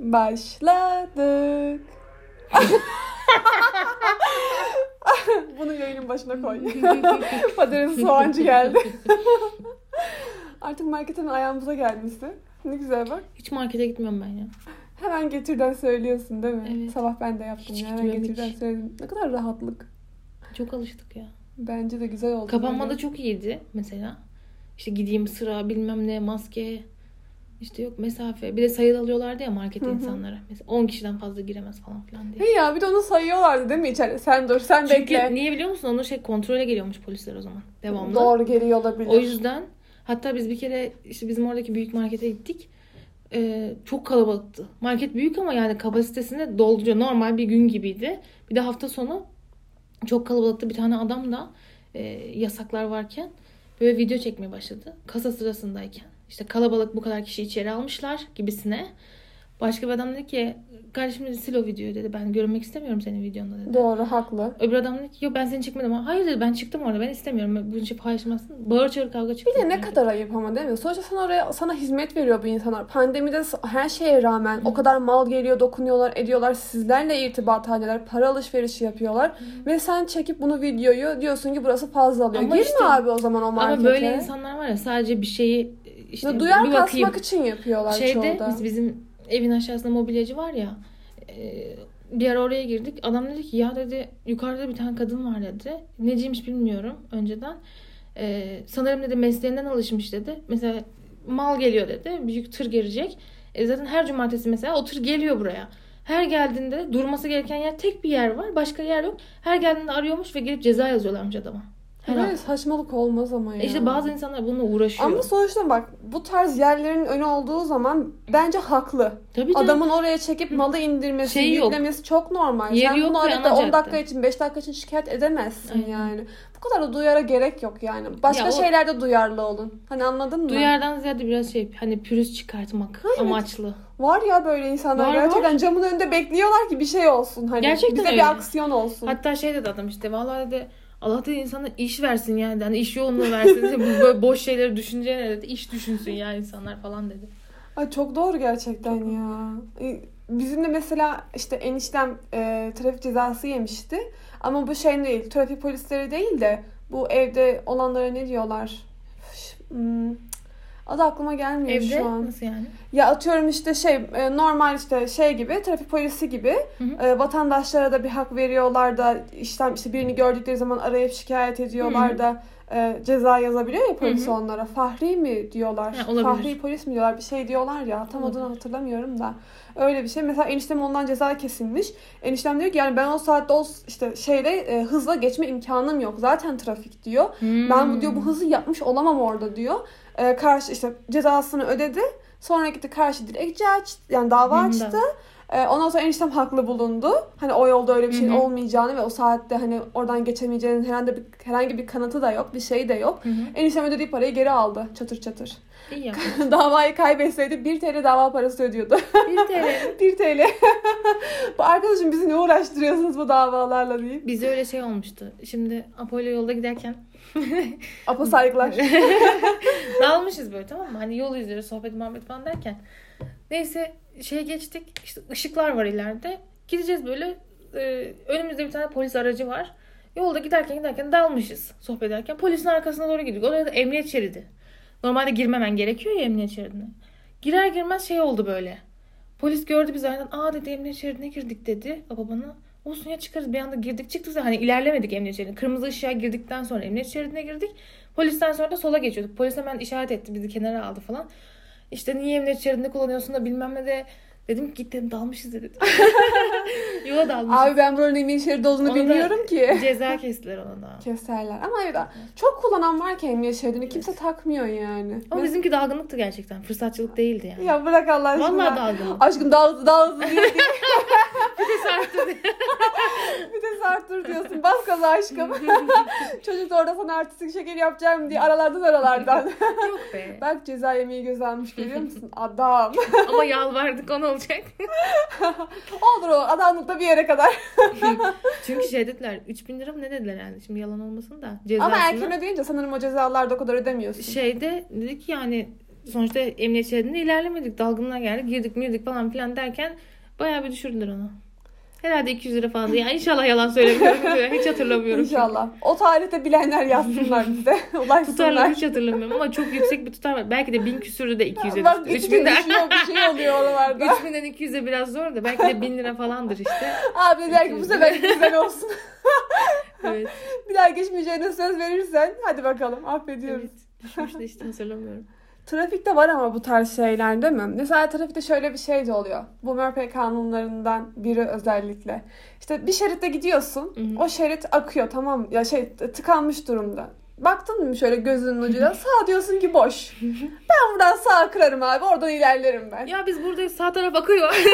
Başladık. Bunu yayının başına koy. Patates soğancı geldi. Artık marketin ayağımıza gelmesi. Ne güzel bak. Hiç markete gitmiyorum ben ya. Hemen getirden söylüyorsun değil mi? Evet. Sabah ben de yaptım Hiç ya. Hemen getirden hiç. söyledim. Ne kadar rahatlık. Çok alıştık ya. Bence de güzel oldu. Kapanma böyle. da çok iyiydi mesela. İşte gideyim sıra bilmem ne maske. İşte yok mesafe. Bir de sayılı alıyorlardı ya markete insanlara. Mesela 10 kişiden fazla giremez falan filan diye. Hey ya bir de onu sayıyorlardı değil mi içeride? Sen dur sen Çünkü bekle. niye biliyor musun? Onu şey kontrole geliyormuş polisler o zaman. Devamlı. Doğru geliyor olabilir. O yüzden hatta biz bir kere işte bizim oradaki büyük markete gittik. Ee, çok kalabalıktı. Market büyük ama yani kapasitesini dolduruyor. Normal bir gün gibiydi. Bir de hafta sonu çok kalabalıktı. Bir tane adam da e, yasaklar varken böyle video çekmeye başladı. Kasa sırasındayken. İşte kalabalık bu kadar kişi içeri almışlar gibisine. Başka bir adam dedi ki kardeşim dedi sil o videoyu dedi. Ben görmek istemiyorum senin videonda dedi. Doğru haklı. Öbür adam dedi ki yok ben seni çekmedim. Hayır dedi ben çıktım orada ben istemiyorum. Bunu şey paylaşmazsın. Bağır çağır kavga çıktı. Bir de ne kadar ayıp ama değil mi? Sonuçta sana oraya sana hizmet veriyor bu insanlar. Pandemide her şeye rağmen o kadar mal geliyor, dokunuyorlar, ediyorlar. Sizlerle irtibat halindeler, para alışverişi yapıyorlar. Ve sen çekip bunu videoyu diyorsun ki burası fazla alıyor. Ama Girme işte- abi o zaman o markete. Ama böyle insanlar var ya sadece bir şeyi işte Ya duyar bir bakayım. kasmak için yapıyorlar Şeyde çoğu da. biz bizim evin aşağısında mobilyacı var ya e, bir ara oraya girdik. Adam dedi ki ya dedi yukarıda bir tane kadın var dedi. Neciymiş bilmiyorum önceden. E, sanırım dedi mesleğinden alışmış dedi. Mesela mal geliyor dedi. Büyük tır gelecek. E, zaten her cumartesi mesela o tır geliyor buraya. Her geldiğinde durması gereken yer tek bir yer var. Başka yer yok. Her geldiğinde arıyormuş ve gelip ceza yazıyorlarmış adama. Böyle an. saçmalık olmaz ama ya. İşte bazı insanlar bununla uğraşıyor. Ama sonuçta bak bu tarz yerlerin önü olduğu zaman bence haklı. Tabii canım. Adamın oraya çekip malı indirmesi, Şey yok. yüklemesi çok normal. Yeri Sen yok bunu ve arada ana 10 cadde. dakika için 5 dakika için şikayet edemezsin Aynen. yani. Bu kadar da duyara gerek yok yani. Başka o- şeylerde duyarlı olun. Hani anladın mı? Duyardan ziyade biraz şey hani pürüz çıkartmak amaçlı. Var ya böyle insanlar Var, gerçekten camın önünde bekliyorlar ki bir şey olsun. Hani Gerçekten bize öyle. bir aksiyon olsun. Hatta şey dedi adam işte vallahi dedi Allah dedi insana iş versin yani. Hani iş yoğunluğu versin. Bu böyle boş şeyleri düşüneceğine dedi. iş düşünsün ya insanlar falan dedi. Ay çok doğru gerçekten ya. E, Bizim de mesela işte eniştem e, trafik cezası yemişti. Ama bu şey değil, trafik polisleri değil de bu evde olanlara ne diyorlar? Hmm, adı aklıma gelmiyor Evde şu an. nasıl yani? Ya atıyorum işte şey e, normal işte şey gibi trafik polisi gibi Hı hı. e, vatandaşlara da bir hak veriyorlar da işte işte birini gördükleri zaman arayıp şikayet ediyorlar Hı hı. da e, ceza yazabiliyor ya polis Hı hı. onlara. Fahri mi diyorlar? Ha, olabilir. Fahri polis mi diyorlar? Bir şey diyorlar ya. Tam adını hatırlamıyorum da. Öyle bir şey. Mesela eniştem ondan ceza kesilmiş. Eniştem diyor ki yani ben o saatte o işte şeyde e, hızla geçme imkanım yok. Zaten trafik diyor. Ben bu diyor bu hızı yapmış olamam orada diyor. Ee, karşı işte cezasını ödedi. Sonra gitti karşı dilekçe açtı. Yani dava açtı. Ee, ondan sonra eniştem haklı bulundu. Hani o yolda öyle bir şeyin Hı hı. olmayacağını ve o saatte hani oradan geçemeyeceğinin herhangi bir herhangi bir kanıtı da yok, bir şey de yok. Hı hı. Eniştem ödediği parayı geri aldı çatır çatır. İyi. Davayı kaybetseydi 1 TL dava parası ödüyordu. 1 TL. 1 TL. bu arkadaşım bizi ne uğraştırıyorsunuz bu davalarla deyip. Bize öyle şey olmuştu. Şimdi Apollo yolda giderken Apa saygılar. Dalmışız böyle tamam mı? Hani yol izliyoruz sohbet muhabbet falan derken. Neyse şeye geçtik. İşte ışıklar var ileride. Gideceğiz böyle. e, önümüzde bir tane polis aracı var. Yolda giderken giderken dalmışız sohbet ederken. Polisin arkasına doğru gidiyoruz. Orada da emniyet şeridi. Normalde girmemen gerekiyor ya emniyet şeridine. Girer girmez şey oldu böyle. Polis gördü bizi aynen. Aa dedi emniyet şeridine girdik dedi. Baba bana. Olsun ya çıkarız bir anda girdik çıktık. Hani ilerlemedik emniyet şeridine. Kırmızı ışığa girdikten sonra emniyet şeridine girdik. Polisten sonra da sola geçiyorduk. Polis hemen işaret etti bizi kenara aldı falan. İşte niye emniyet şeridinde kullanıyorsun da bilmem ne de dedim ki git dedim dalmışız dedi. Yola dalmışız. Abi ben buranın emniyet şeridi olduğunu bilmiyorum ki. Ceza kestiler ona da. Keserler. Ama evet çok kullanan var ki emniyet şeridini. Kimse takmıyor yani. Ama bizimki dalgınlıktı gerçekten. Fırsatçılık değildi yani. Ya bırak Allah aşkına. Vallahi dalgınlık. Aşkım hızlı diyor diye. Vites arttı diye. bir de sarttır diyorsun. Bas gaza aşkım. Çocuk da orada sana artistik şekil yapacağım diye aralardan aralardan. Yok be. Bak ceza yemeği göz almış görüyor musun? Adam. Ama yalvardık ona olacak. Olur o adamlıkta bir yere kadar. Çünkü şey dediler 3000 lira mı ne dediler yani şimdi yalan olmasın da Ama cezasını. erken ödeyince sanırım o cezalarda o kadar ödemiyorsun. Şeyde dedi ki yani sonuçta emniyet şeridinde ilerlemedik. Dalgınlığa geldik. Girdik mirdik falan filan derken bayağı bir düşürdüler onu. Herhalde 200 lira falan. Ya inşallah yalan söylemiyorum. hiç hatırlamıyorum. İnşallah. O tarihte bilenler yazsınlar bize. Tutarlar Ulaşsınlar. hiç hatırlamıyorum ama çok yüksek bir tutar var. Belki de 1000 küsürü de 200'e Bak düştü. 3000 3000'den düşüyor bir şey oluyor oralarda. 3000'den 200'e biraz zor da belki de 1000 lira falandır işte. Abi der ki bu sefer güzel olsun. Evet. bir daha geçmeyeceğine söz verirsen hadi bakalım affediyoruz. evet. Düşmüş de işte hatırlamıyorum. Trafikte var ama bu tarz şeyler değil mi? Mesela trafikte şöyle bir şey de oluyor. Bu Murphy kanunlarından biri özellikle. İşte bir şeritte gidiyorsun. Hı hı. O şerit akıyor tamam ya şey tıkanmış durumda. Baktın mı şöyle gözünün ucuyla sağ diyorsun ki boş. Ben buradan sağa kırarım abi oradan ilerlerim ben. Ya biz buradayız sağ taraf akıyor.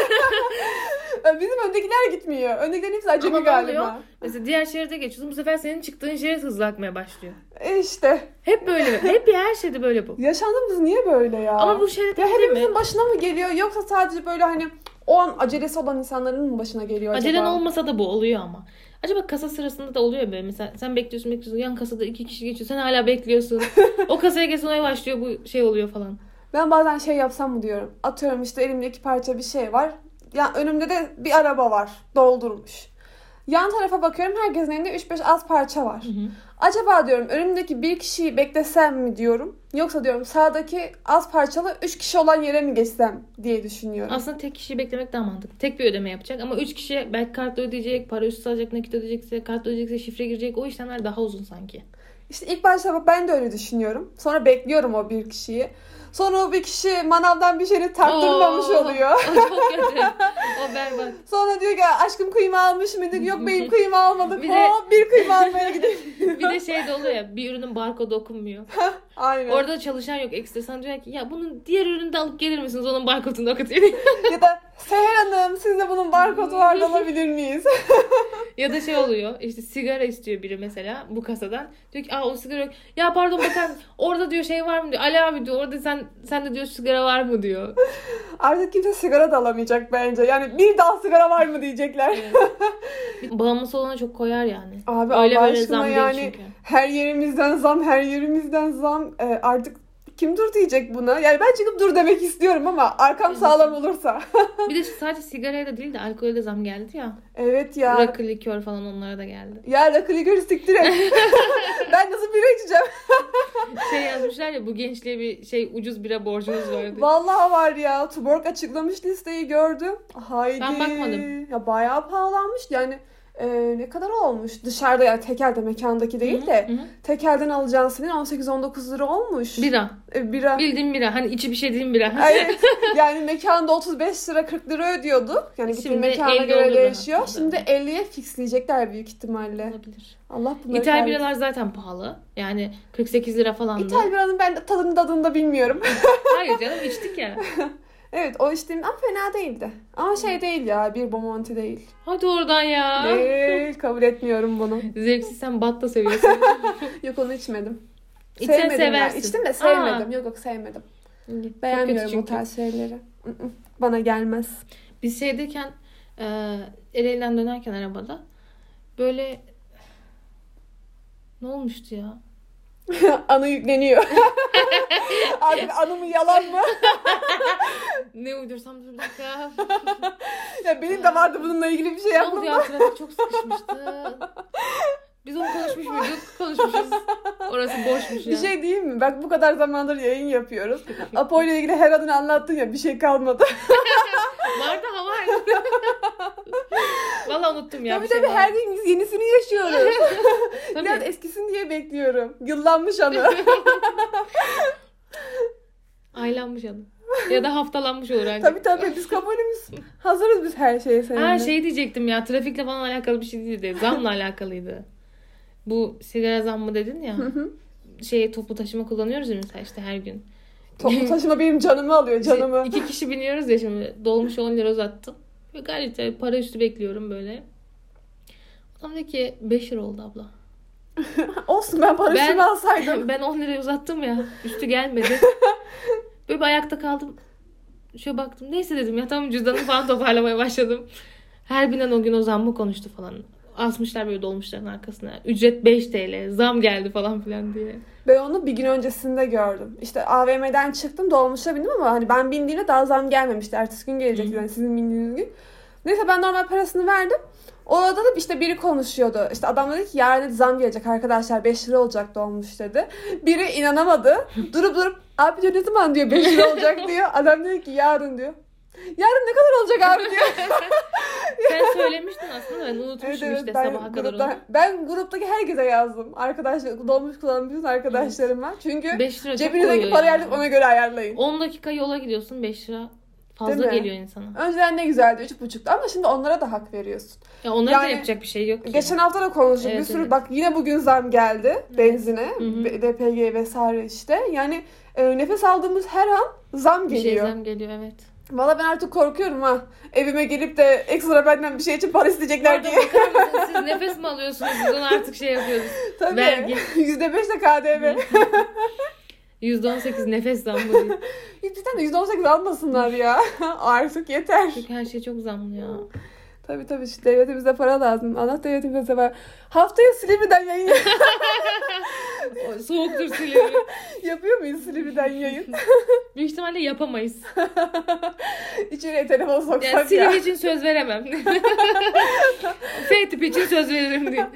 Bizim öndekiler gitmiyor. Öndekilerin hepsi acemi Ama galiba. oluyor? Mesela diğer şeride geçiyorsun. Bu sefer senin çıktığın şerit hızlı akmaya başlıyor. E işte. Hep böyle. Hep her şeyde böyle bu. Yaşantımız niye böyle ya? Ama bu şerit Ya değil mi? hepimizin başına mı geliyor yoksa sadece böyle hani o an acelesi olan insanların mı başına geliyor acaba? Acelen olmasa da bu oluyor ama. Acaba kasa sırasında da oluyor böyle mesela sen bekliyorsun bekliyorsun yan kasada iki kişi geçiyor sen hala bekliyorsun. o kasaya geçmeye başlıyor bu şey oluyor falan. Ben bazen şey yapsam mı diyorum. Atıyorum işte elimde iki parça bir şey var. Ya önümde de bir araba var. Doldurmuş. Yan tarafa bakıyorum herkesin elinde 3-5 az parça var. Acaba diyorum önümdeki bir kişiyi beklesem mi diyorum. Yoksa diyorum sağdaki az parçalı 3 kişi olan yere mi geçsem diye düşünüyorum. Aslında tek kişiyi beklemek daha mantıklı. Tek bir ödeme yapacak ama üç kişi belki kartla ödeyecek, para üstü alacak, nakit ödeyecekse, kartla ödeyecekse, şifre girecek. O işlemler daha uzun sanki. İşte ilk başta ben de öyle düşünüyorum. Sonra bekliyorum o bir kişiyi. Sonra bir kişi manavdan bir şeyi taktırmamış Oo, oluyor. O çok kötü. O berbat. Sonra diyor ki aşkım kıyma almış mıydık? Yok benim kıyma almadık. Bir de- bir kıyma almaya gidelim. Bir de şey de oluyor ya bir ürünün barkodu okunmuyor. Aynen. Orada çalışan yok ekstra. Sana diyor ki ya bunun diğer ürünü de alıp gelir misiniz? Onun barkodunu okutayım. ya da Seher Hanım siz de bunun barkodu var alabilir miyiz? ya da şey oluyor işte sigara istiyor biri mesela bu kasadan. Diyor ki aa o sigara yok. Ya pardon bakar? Orada diyor şey var mı diyor. Ali abi diyor orada sen sen de diyor sigara var mı diyor. Artık kimse sigara da alamayacak bence. Yani bir daha sigara var mı diyecekler. Bağımlısı olana çok koyar yani. Abi Öyle Allah böyle aşkına zam yani çünkü. her yerimizden zam, her yerimizden zam. Ee, artık kim dur diyecek buna? Yani ben çıkıp dur demek istiyorum ama arkam Evet. sağlam olursa. Bir de sadece sigaraya da değil de alkole de zam geldi ya. evet ya. Rakı, likör falan onlara da geldi. Ya rakı likörü siktir et. ben nasıl bira içeceğim? Şey yazmışlar ya bu gençliğe bir şey ucuz bira borcunuz vardı. Vallahi var ya. Tuborg açıklamış listeyi gördüm. Haydi. Ben bakmadım. Ya bayağı pahalanmış. Yani e, ne kadar olmuş? Dışarıda yani tekelde mekandaki değil de Hı hı. tekelden alacağın senin 18-19 lira olmuş. Bira. E, bira. Bildiğim bira. Hani içi bir şey değil bira. Evet. yani mekanda 35 lira 40 lira ödüyorduk. Yani gittiğin Şimdi mekana 50 göre olur değişiyor. Şimdi 50'ye fixleyecekler büyük ihtimalle. Olabilir. Allah bunları İthal kahretsin. biralar zaten pahalı. Yani 48 lira falan. İthal biranın ben tadını tadını da bilmiyorum. Hayır canım içtik ya. evet o içtiğim ama fena değildi. Ama şey değil ya bir Bomonti değil. Hadi oradan ya. Değil kabul etmiyorum bunu. Zevksiz sen bat da seviyorsun. Yok onu içmedim. İçsen sevmedim ya. seversin. İçtim de Aa. sevmedim. Yok yok sevmedim. Çok Beğenmiyorum o çünkü. tarz şeyleri. Bana gelmez. Biz şeydeyken e, Ereğli'den dönerken arabada böyle ne olmuştu ya? Anı yükleniyor. Artık anımı yalan mı? Ne uydursam dur bir dakika. ya benim de vardı bununla ilgili bir şey ne oldu yapmam. ya trafik çok sıkışmıştı. Biz onu konuşmuş muyduk? Konuşmuşuz. Orası boşmuş ya. Bir şey diyeyim mi? Bak bu kadar zamandır yayın yapıyoruz. Apo ile ilgili her adını anlattın ya bir şey kalmadı. Vardı ha var. Valla unuttum ya. tabii bir şey tabii var. her gün biz yenisini yaşıyoruz. Tabii. Biraz eskisin diye bekliyorum. Yıllanmış anı. Aylanmış adı. Ya da haftalanmış olur ancak. tabii tabii biz kabulümüz. Hazırız biz her şeye seninle. Ha şey diyecektim ya trafikle falan alakalı bir şey değildi. Zamla alakalıydı. Bu sigara zammı dedin ya. hı. şey toplu taşıma kullanıyoruz ya mesela işte her gün. Toplu taşıma benim canımı alıyor canımı. İşte iki kişi biniyoruz ya şimdi. Dolmuş 10 lira uzattım. Ve gayet para üstü bekliyorum böyle. Adam dedi ki 5 lira oldu abla. Olsun ben paraşütümü Ben- alsaydım. ben 10 liraya uzattım ya. Üstü gelmedi. Böyle bir ayakta kaldım. Şöyle baktım. Neyse dedim ya tamam cüzdanımı falan toparlamaya başladım. Her binen o gün o zammı konuştu falan. Asmışlar böyle dolmuşların arkasına. Ücret 5 TL. Zam geldi falan filan diye. Ben onu bir gün öncesinde gördüm. İşte AVM'den çıktım dolmuşa bindim ama hani ben bindiğimde daha zam gelmemişti. Ertesi gün gelecekti yani sizin bindiğiniz gün. Neyse ben normal parasını verdim. Orada da işte biri konuşuyordu. İşte adam dedi ki yarın dedi zam gelecek arkadaşlar 5 lira olacak dolmuş dedi. Biri inanamadı. durup durup abi diyor ne zaman diyor 5 lira olacak diyor. Adam dedi ki yarın diyor. Yarın ne kadar olacak abi diyor. Sen söylemiştin aslında ben unutmuşum işte sabaha kadar grupta, onu. Ben gruptaki herkese yazdım. Arkadaşlar dolmuş kullanan bütün arkadaşlarım var. Çünkü 5 lira çok cebinizdeki parayı yani. artık ona göre ayarlayın. 10 dakika yola gidiyorsun 5 lira fazla Değil mi? geliyor insana. Önceden ne güzeldi üç buçuktu ama şimdi onlara da hak veriyorsun. Ya onlara da Yani yapacak bir şey yok ki. Geçen hafta da konuştuk. Evet, bir sürü evet. bak yine bugün zam geldi benzine, hı. B- DPG vesaire işte. Yani e, nefes aldığımız her an zam bir şey geliyor. zam geliyor evet. Valla ben artık korkuyorum ha. Evime gelip de ekstra benden bir şey için para isteyecekler Pardon diye. siz nefes mi alıyorsunuz? Biz onu artık şey yapıyoruz. Tabii. Vergi. %5 de KDV. %18 nefes zammı. Cidden de %18 almasınlar ya. Artık yeter. Çünkü her şey çok zamlı ya. Tabii tabii işte devletimize para lazım. Allah devletimize para. Haftaya Silivri'den yayın Soğuktur Silivri. yapıyor muyuz Silivri'den yayın? Büyük ihtimalle yapamayız. İçeriye telefon soksak Yani ya. Silivri için söz veremem. F tip için söz veririm diye.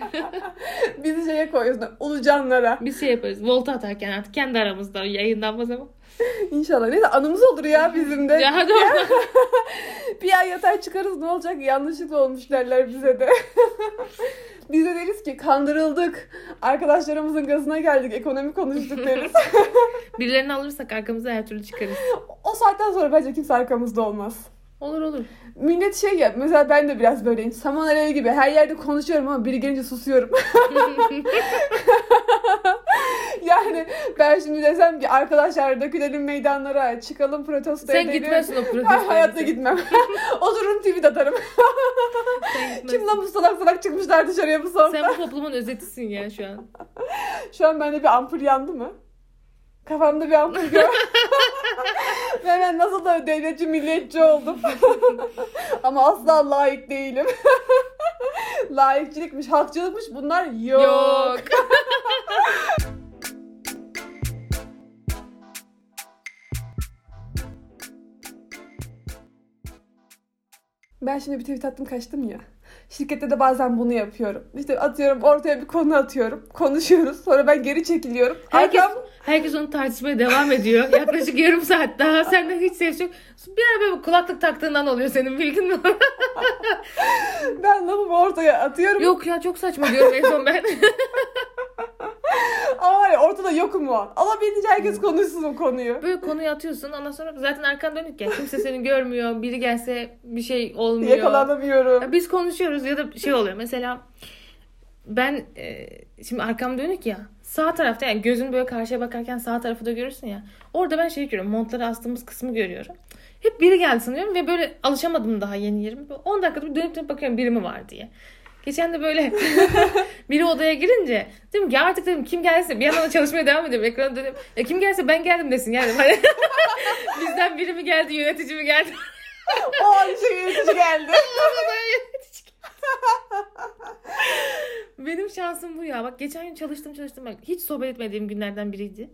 Bizi şeye koyuyorsun. Ulucanlara. Biz şey yaparız. Volta atarken artık kendi aramızda yayınlanmaz ama. İnşallah. Neyse anımız olur ya bizim de. Ya hadi oradan. Bir ay yatar çıkarız ne olacak? Yanlışlıkla olmuş derler bize de. Biz de deriz ki kandırıldık. Arkadaşlarımızın gazına geldik. Ekonomi konuştuk deriz. Birilerini alırsak arkamıza her türlü çıkarız. o saatten sonra bence kimse arkamızda olmaz. Olur olur. Millet şey ya mesela ben de biraz böyleyim. Saman alevi gibi her yerde konuşuyorum ama biri gelince susuyorum. yani ben şimdi desem ki arkadaşlar dökülelim meydanlara çıkalım protesto Sen edelim. gitmezsin o Ben protestoya. hayatta gitmem. Otururum tweet atarım. Kim lan bu salak salak çıkmışlar dışarıya bu son. Sen bu toplumun özetisin ya şu an. Şu an bende bir ampul yandı mı? Kafamda bir ampul gör. Ve ben nasıl da devletçi milliyetçi oldum. Ama asla layık değilim. Layıkçılıkmış, halkçılıkmış bunlar yok. Yok. Ben şimdi bir tweet attım kaçtım ya. Şirkette de bazen bunu yapıyorum. İşte atıyorum ortaya bir konu atıyorum. Konuşuyoruz. Sonra ben geri çekiliyorum. Herkes, Arkam herkes onu tartışmaya devam ediyor. Yaklaşık yarım saat daha. Senden hiç ses yok. Bir ara böyle kulaklık taktığından oluyor senin bilgin mi? ben lafımı ortaya atıyorum. yok ya çok saçma diyorum en son ben. Ama var ya ortada yokum o an. Alabildiğince herkes konuşsun o konuyu. Böyle konuyu atıyorsun ondan sonra zaten arkan dönük ya. Kimse seni görmüyor. Biri gelse bir şey olmuyor. Yakalanamıyorum. Ya Biz konuşuyoruz ya da şey oluyor mesela ben e, şimdi arkam dönük ya sağ tarafta yani gözün böyle karşıya bakarken sağ tarafı da görürsün ya orada ben şey görüyorum montları astığımız kısmı görüyorum. Hep biri geldi sanıyorum ve böyle alışamadım daha yeni yerim. Böyle 10 dakikada bir dönüp dönüp bakıyorum biri mi var diye. Geçen de böyle biri odaya girince dedim ki artık dedim kim gelse bir yandan da çalışmaya devam ediyorum. Ekrana dönüp ya kim gelse ben geldim desin yani. Hani bizden biri mi geldi yönetici mi geldi? o an şey yönetici geldi. Benim şansım bu ya. Bak geçen gün çalıştım çalıştım. Bak, hiç sohbet etmediğim günlerden biriydi.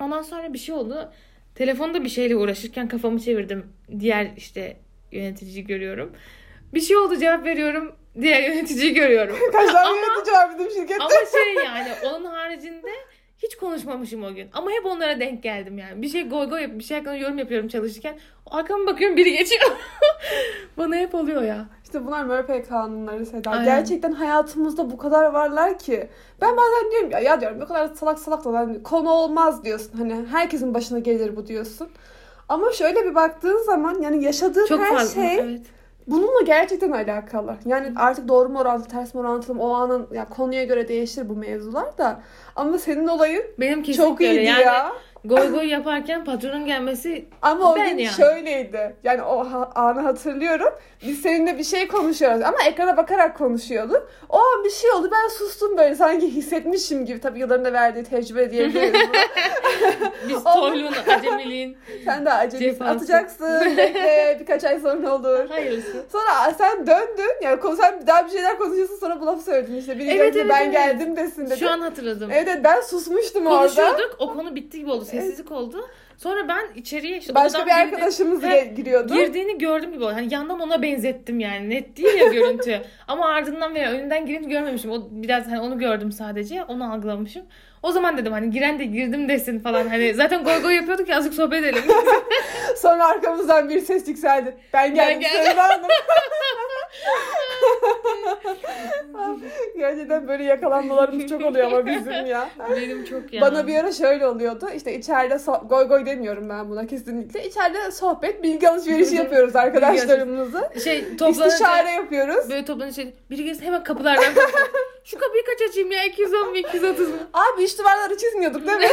Ondan sonra bir şey oldu. Telefonda bir şeyle uğraşırken kafamı çevirdim. Diğer işte yöneticiyi görüyorum. Bir şey oldu cevap veriyorum. Diğer yöneticiyi görüyorum. Kaç tane yönetici var bizim şirkette? Ama şey yani onun haricinde hiç konuşmamışım o gün. Ama hep onlara denk geldim yani. Bir şey goy goy yapıp bir şey hakkında yorum yapıyorum çalışırken. Arkama bakıyorum biri geçiyor. Bana hep oluyor ya. İşte bunlar Murphy kanunları Seda. Aynen. Gerçekten hayatımızda bu kadar varlar ki. Ben bazen diyorum ya, ya diyorum ne kadar salak salak da hani konu olmaz diyorsun. Hani herkesin başına gelir bu diyorsun. Ama şöyle bir baktığın zaman yani yaşadığın Çok her fazla. şey Evet. Bununla gerçekten alakalı. Yani artık doğru mu orantılı, ters mi orantılı o anın ya konuya göre değişir bu mevzular da. Ama senin olayın Benim çok iyiydi. Yani ya. Goy goy yaparken patronun gelmesi Ama o Ben gün yani. şöyleydi. Yani o ha- anı hatırlıyorum. Biz seninle bir şey konuşuyoruz ama ekrana bakarak konuşuyorduk. O an bir şey oldu. Ben sustum böyle sanki hissetmişim gibi. Tabii yılların da verdiği tecrübe diyebiliriz. Biz toyluğun, acemiliğin. Sen de. Cefası. Atacaksın. Bekle birkaç ay sonra olur. Hayırlısı. Sonra sen döndün. Yani konu- sen daha bir şeyler konuşuyorsun sonra bu lafı söyledin işte. Biri Evet, geldi evet, ben evet. geldim desin dedi. Şu an hatırladım. Evet evet, ben susmuştum orada. Konuşuyorduk. O konu bitti gibi oldu. Sessizlik oldu. Sonra ben içeriye işte Başka bir arkadaşımız giriyordu. girdiğini gördüm gibi oldu. Hani yandan ona benzettim yani. Net değil ya görüntü. Ama ardından veya önünden girince görmemişim. O biraz hani onu gördüm sadece. Onu algılamışım. O zaman dedim hani giren de girdim desin falan. Hani zaten goy goy yapıyorduk ya azıcık sohbet edelim. Sonra arkamızdan bir ses yükseldi. Ben geldim. geldim. Sevda Hanım. Gerçekten böyle yakalanmalarımız çok oluyor ama bizim ya. Benim çok ya. Bana bir ara şöyle oluyordu. İşte içeride so- goy goy demiyorum ben buna kesinlikle. İçeride sohbet, bilgi alışverişi yapıyoruz arkadaşlarımızla. şey toplanınca İstişare yapıyoruz. böyle toplanınca şey, biri gelsin hemen kapılardan. Şu kapıyı kaç açayım ya 210 mu 230 mu? Abi iç duvarları çizmiyorduk değil mi?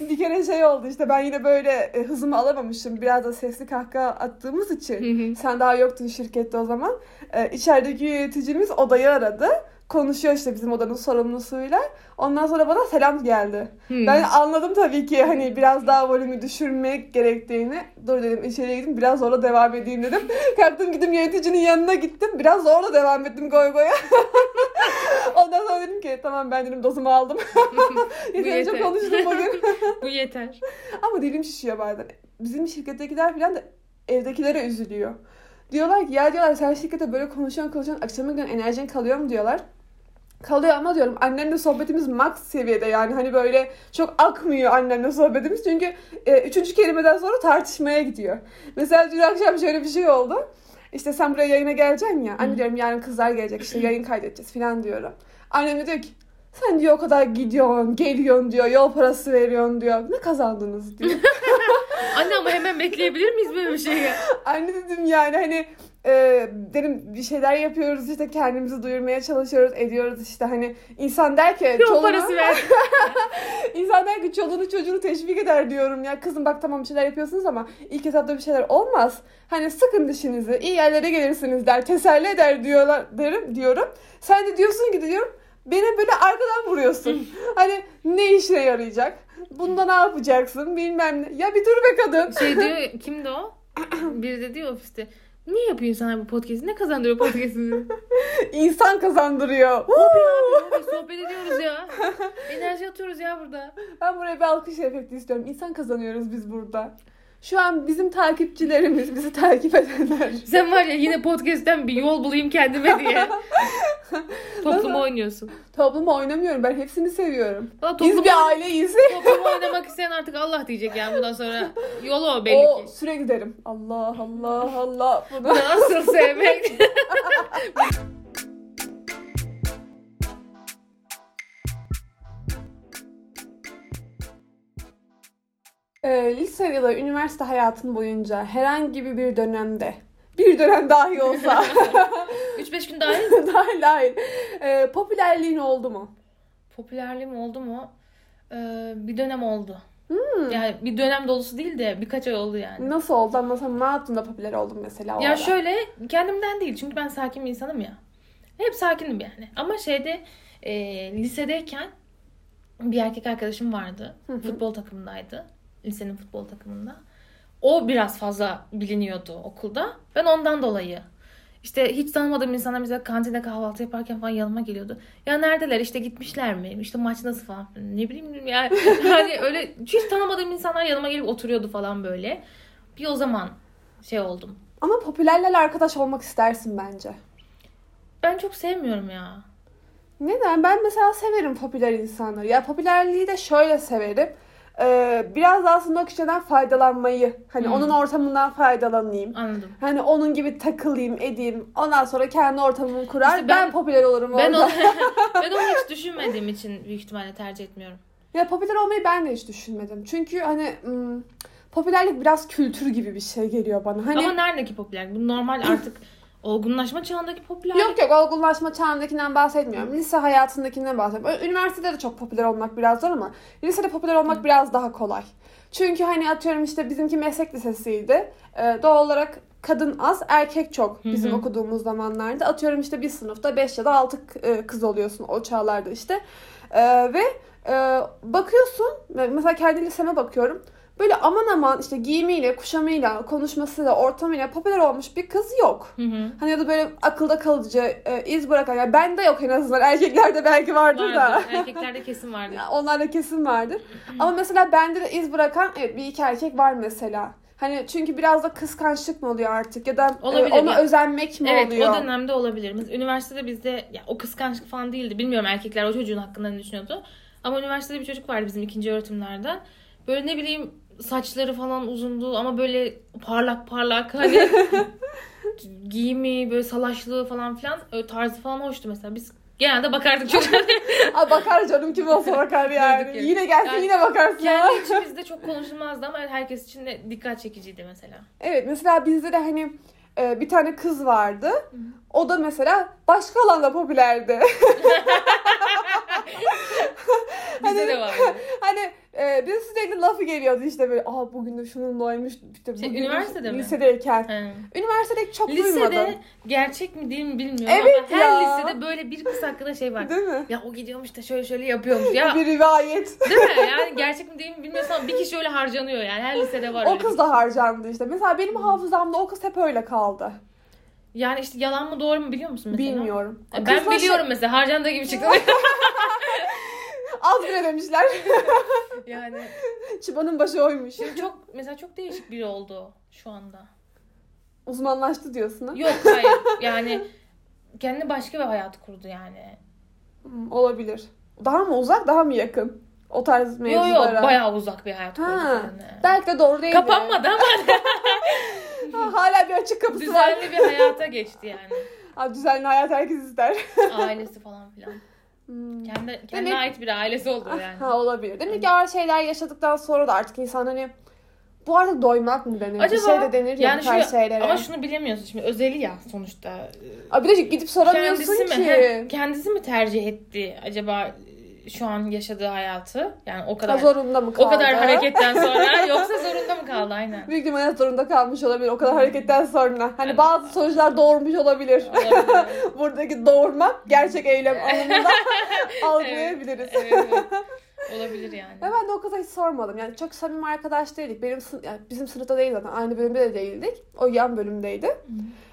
bir kere şey oldu işte ben yine böyle e, hızımı alamamışım. Biraz da sesli kahkaha attığımız için. Sen daha yoktun şirkette o zaman. E, içerideki yöneticimiz odayı aradı. Konuşuyor işte bizim odanın sorumlusuyla. Ondan sonra bana selam geldi. Ben anladım tabii ki hani biraz daha volümü düşürmek gerektiğini. Dur dedim içeriye gidip biraz zorla devam edeyim dedim. Kalktım gittim yöneticinin yanına gittim. Biraz zorla devam ettim goy goya. Ondan sonra dedim ki tamam ben dedim dozumu aldım. Yeterince yeter. konuştum bugün. Bu yeter. Ama dilim şişiyor bazen. Bizim şirkettekiler falan da evdekilere üzülüyor. Diyorlar ki ya diyorlar sen şirkette böyle konuşuyorsun konuşuyorsun akşama gün enerjin kalıyor mu diyorlar. Kalıyor ama diyorum annemle sohbetimiz max seviyede yani hani böyle çok akmıyor annemle sohbetimiz çünkü e, üçüncü kelimeden sonra tartışmaya gidiyor. Mesela dün akşam şöyle bir şey oldu. İşte sen buraya yayına geleceksin ya. Anne diyorum yarın kızlar gelecek işte yayın kaydedeceğiz falan diyorum. Annem de diyor ki sen diyor o kadar gidiyorsun, geliyorsun diyor, yol parası veriyorsun diyor. Ne kazandınız diyor. Anne ama hemen bekleyebilir miyiz böyle bir şeyi? Anne dedim yani hani e, dedim bir şeyler yapıyoruz işte kendimizi duyurmaya çalışıyoruz ediyoruz işte. Hani insan der ki Yol çoluğuna- parası ver. insan der ki çoluğunu çocuğunu teşvik eder diyorum. Ya kızım bak tamam bir şeyler yapıyorsunuz ama ilk etapta bir şeyler olmaz. Hani sıkın dişinizi iyi yerlere gelirsiniz der teselli eder diyorlar derim diyorum. Sen de diyorsun ki diyorum beni böyle arkadan vuruyorsun. Hani ne işe yarayacak? Bunda ne yapacaksın? Bilmem ne. Ya bir dur be kadın. Şey diyor kimdi o? Biri de diyor ofiste. Niye yapıyor insanlar bu podcast'i? Ne kazandırıyor podcast'i? İnsan kazandırıyor. Abi abi sohbet ediyoruz ya. Enerji atıyoruz ya burada. Ben buraya bir alkış efekti istiyorum. İnsan kazanıyoruz biz burada. Şu an bizim takipçilerimiz, bizi takip edenler. Sen var ya yine podcast'ten bir yol bulayım kendime diye. Toplumu oynuyorsun. Topluma oynamıyorum. Ben hepsini seviyorum. Valla Biz toplumu, bir aileyiz. toplumu oynamak isteyen artık Allah diyecek yani bundan sonra. Yolu o belli O ki. sürekli derim. Allah Allah Allah. Bunu. Nasıl sevmek? Ee, lise ya da üniversite hayatın boyunca herhangi bir dönemde bir dönem dahi olsa 3-5 gün dahil dahil dahil ee, popülerliğin oldu mu? Popülerliğim oldu mu? Ee, bir dönem oldu. Hmm. Yani bir dönem dolusu değil de birkaç ay oldu yani. Nasıl oldu? Anlasam ne yaptın da popüler oldun mesela o Ya ara? şöyle kendimden değil çünkü ben sakin bir insanım ya. Hep sakinim yani. Ama şeyde e, lisedeyken bir erkek arkadaşım vardı. Hı hı. Futbol takımındaydı. Lisenin futbol takımında. O biraz fazla biliniyordu okulda. Ben ondan dolayı işte hiç tanımadığım insanlar mesela kantinde kahvaltı yaparken falan yanıma geliyordu. Ya neredeler işte gitmişler mi? İşte maç nasıl falan. Ne bileyim yani. hani öyle hiç tanımadığım insanlar yanıma gelip oturuyordu falan böyle. Bir o zaman şey oldum. Ama popülerlerle arkadaş olmak istersin bence. Ben çok sevmiyorum ya. Neden? Ben mesela severim popüler insanları. Ya popülerliği de şöyle severim. Ee, biraz da aslında o kişiden faydalanmayı. Hani Hmm. onun ortamından faydalanayım. Anladım. Hani onun gibi takılayım, edeyim. Ondan sonra kendi ortamımı kurar. İşte ben, ben- popüler olurum Ben orada. onu, ben onu hiç düşünmediğim için büyük ihtimalle tercih etmiyorum. Ya popüler olmayı ben de hiç düşünmedim. Çünkü hani popülerlik biraz kültür gibi bir şey geliyor bana. Hani Ama neredeki popüler? Bu normal artık olgunlaşma çağındaki popüler. Yok yok olgunlaşma çağındakinden bahsetmiyorum. Lise hayatındakinden bahsediyorum. Üniversitede de çok popüler olmak biraz zor ama lisede popüler olmak biraz daha kolay. Çünkü hani atıyorum işte bizimki meslek lisesiydi. Ee, doğal olarak kadın az, erkek çok bizim Hı hı. okuduğumuz zamanlarda. Atıyorum işte bir sınıfta 5 ya da 6 kız oluyorsun o çağlarda işte. Ee, ve e, bakıyorsun mesela kendi liseme bakıyorum. Böyle aman aman işte giyimiyle, kuşamıyla, konuşmasıyla, ortamıyla popüler olmuş bir kız yok. Hı hı. Hani ya da böyle akılda kalıcı e, iz bırakan. Yani bende yok en azından. Erkeklerde belki vardır, da. Vardır. Erkeklerde kesin vardır. Onlarda kesin vardır. Ama mesela bende de iz bırakan evet bir iki erkek var mesela. Hani çünkü biraz da kıskançlık mı oluyor artık ya da e, Olabilir ona ya. özenmek mi Evet oluyor? o dönemde olabilir. Üniversitede bizde ya, o kıskançlık falan değildi. Bilmiyorum erkekler o çocuğun hakkında ne düşünüyordu. Ama üniversitede bir çocuk vardı bizim ikinci öğretimlerden. Böyle ne bileyim saçları falan uzundu ama böyle parlak parlak hani giyimi böyle salaşlığı falan filan tarzı falan hoştu mesela. Biz genelde bakardık çocuğa. Aa, bakar canım kim olsa bakar yani. Yere. yine gelsin Yani yine bakarsın. Kendi içimizde çok konuşulmazdı ama herkes için de dikkat çekiciydi mesela. Evet mesela bizde de hani e, bir tane kız vardı. O da mesela başka alanda popülerdi. Bizde de var. hani e, biz sürekli lafı geliyordu işte böyle aa bugün de şununla oymuş. İşte Şey, de- üniversitede mi? Lisedeyken. He. Üniversitede çok Lisede duymadım. gerçek mi değil mi bilmiyorum Evet ama her ya. lisede böyle bir kız hakkında şey var. Değil mi? Ya o gidiyormuş da şöyle şöyle yapıyormuş. Ya Bir rivayet. değil mi? Yani gerçek mi değil mi bilmiyorsun ama bir kişi öyle harcanıyor yani. Her lisede var O kız bir da harcandı işte. Mesela benim hafızamda o kız hep öyle kaldı. Yani işte yalan mı doğru mu biliyor musun mesela? Bilmiyorum. O Ben kızla şey- biliyorum mesela harcandığı gibi çıktı. Az bile demişler. yani Çıbanın başı oymuş. şimdi çok mesela çok değişik biri oldu şu anda. Uzmanlaştı diyorsun ha? Yok hayır yani kendi başka bir hayat kurdu yani. Hmm, olabilir. Daha mı uzak daha mı yakın? O tarz Yok mevzulara. yok bayağı uzak bir hayat kurdu Ha, yani. belki de doğru değil. Kapanmadı ama Ha, hala bir açık kapısı var. düzenli bir hayata geçti yani. Ha, düzenli hayat herkes ister. Ailesi falan filan. Hmm. Kendi, kendine Demek- ait bir ailesi oldu yani. Ha olabilir. Demek ki ağır şeyler yaşadıktan sonra da artık insan hani bu artık doymak mı denir? Acaba bir şey de denir ya yani bu tarz şu- şeylere. Ama şunu bilemiyorsun şimdi özeli ya sonuçta. Aa, bir de gidip soramıyorsun Kendisi mi? ki. He, kendisi mi tercih etti acaba şu an yaşadığı hayatı? Yani o Ha, kadar zorunda mı kaldı? o kadar hareketten sonra yoksa zorunda mı kaldı aynen. Büyük ihtimalle zorunda kalmış olabilir o kadar hareketten sonra. Hani bazı sonuçlar doğurmuş olabilir. Olabilir. Buradaki doğurma gerçek eylem anlamında algılayabiliriz. evet, evet. Olabilir yani. Ve ben de o kıza hiç sormadım. Yani çok samimi arkadaş değildik. Benim yani bizim sınıfta değil zaten. Aynı bölümde de değildik. O yan bölümdeydi.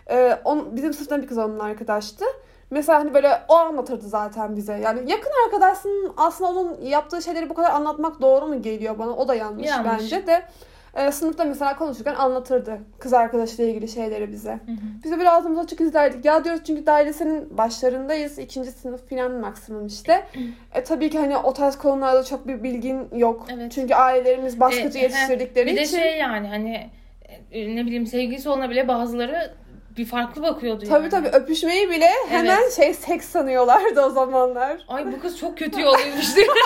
Ee, on, bizim sınıftan bir kız onun arkadaştı. Mesela hani böyle o anlatırdı zaten bize. Yani yakın arkadaşsın aslında onun yaptığı şeyleri bu kadar anlatmak doğru mu geliyor bana? O da yanlış, Yanlış. bence de. e, sınıfta mesela konuşurken anlatırdı kız arkadaşıyla ilgili şeyleri bize. Hı hı. Biz de böyle ağzımız açık izlerdik. Ya diyoruz çünkü daha lisenin başlarındayız. ikinci sınıf falan maksimum işte. E tabii ki hani o tarz konularda çok bir bilgin yok. Evet. Çünkü ailelerimiz baskıcı E, he, yetiştirdikleri Bir de için. şey yani hani e, ne bileyim sevgilisi olana bile bazıları bir farklı bakıyordu yani. Tabii tabii öpüşmeyi bile hemen şey seks sanıyorlardı o zamanlar. Ay bu kız çok kötü yoluymuş diye.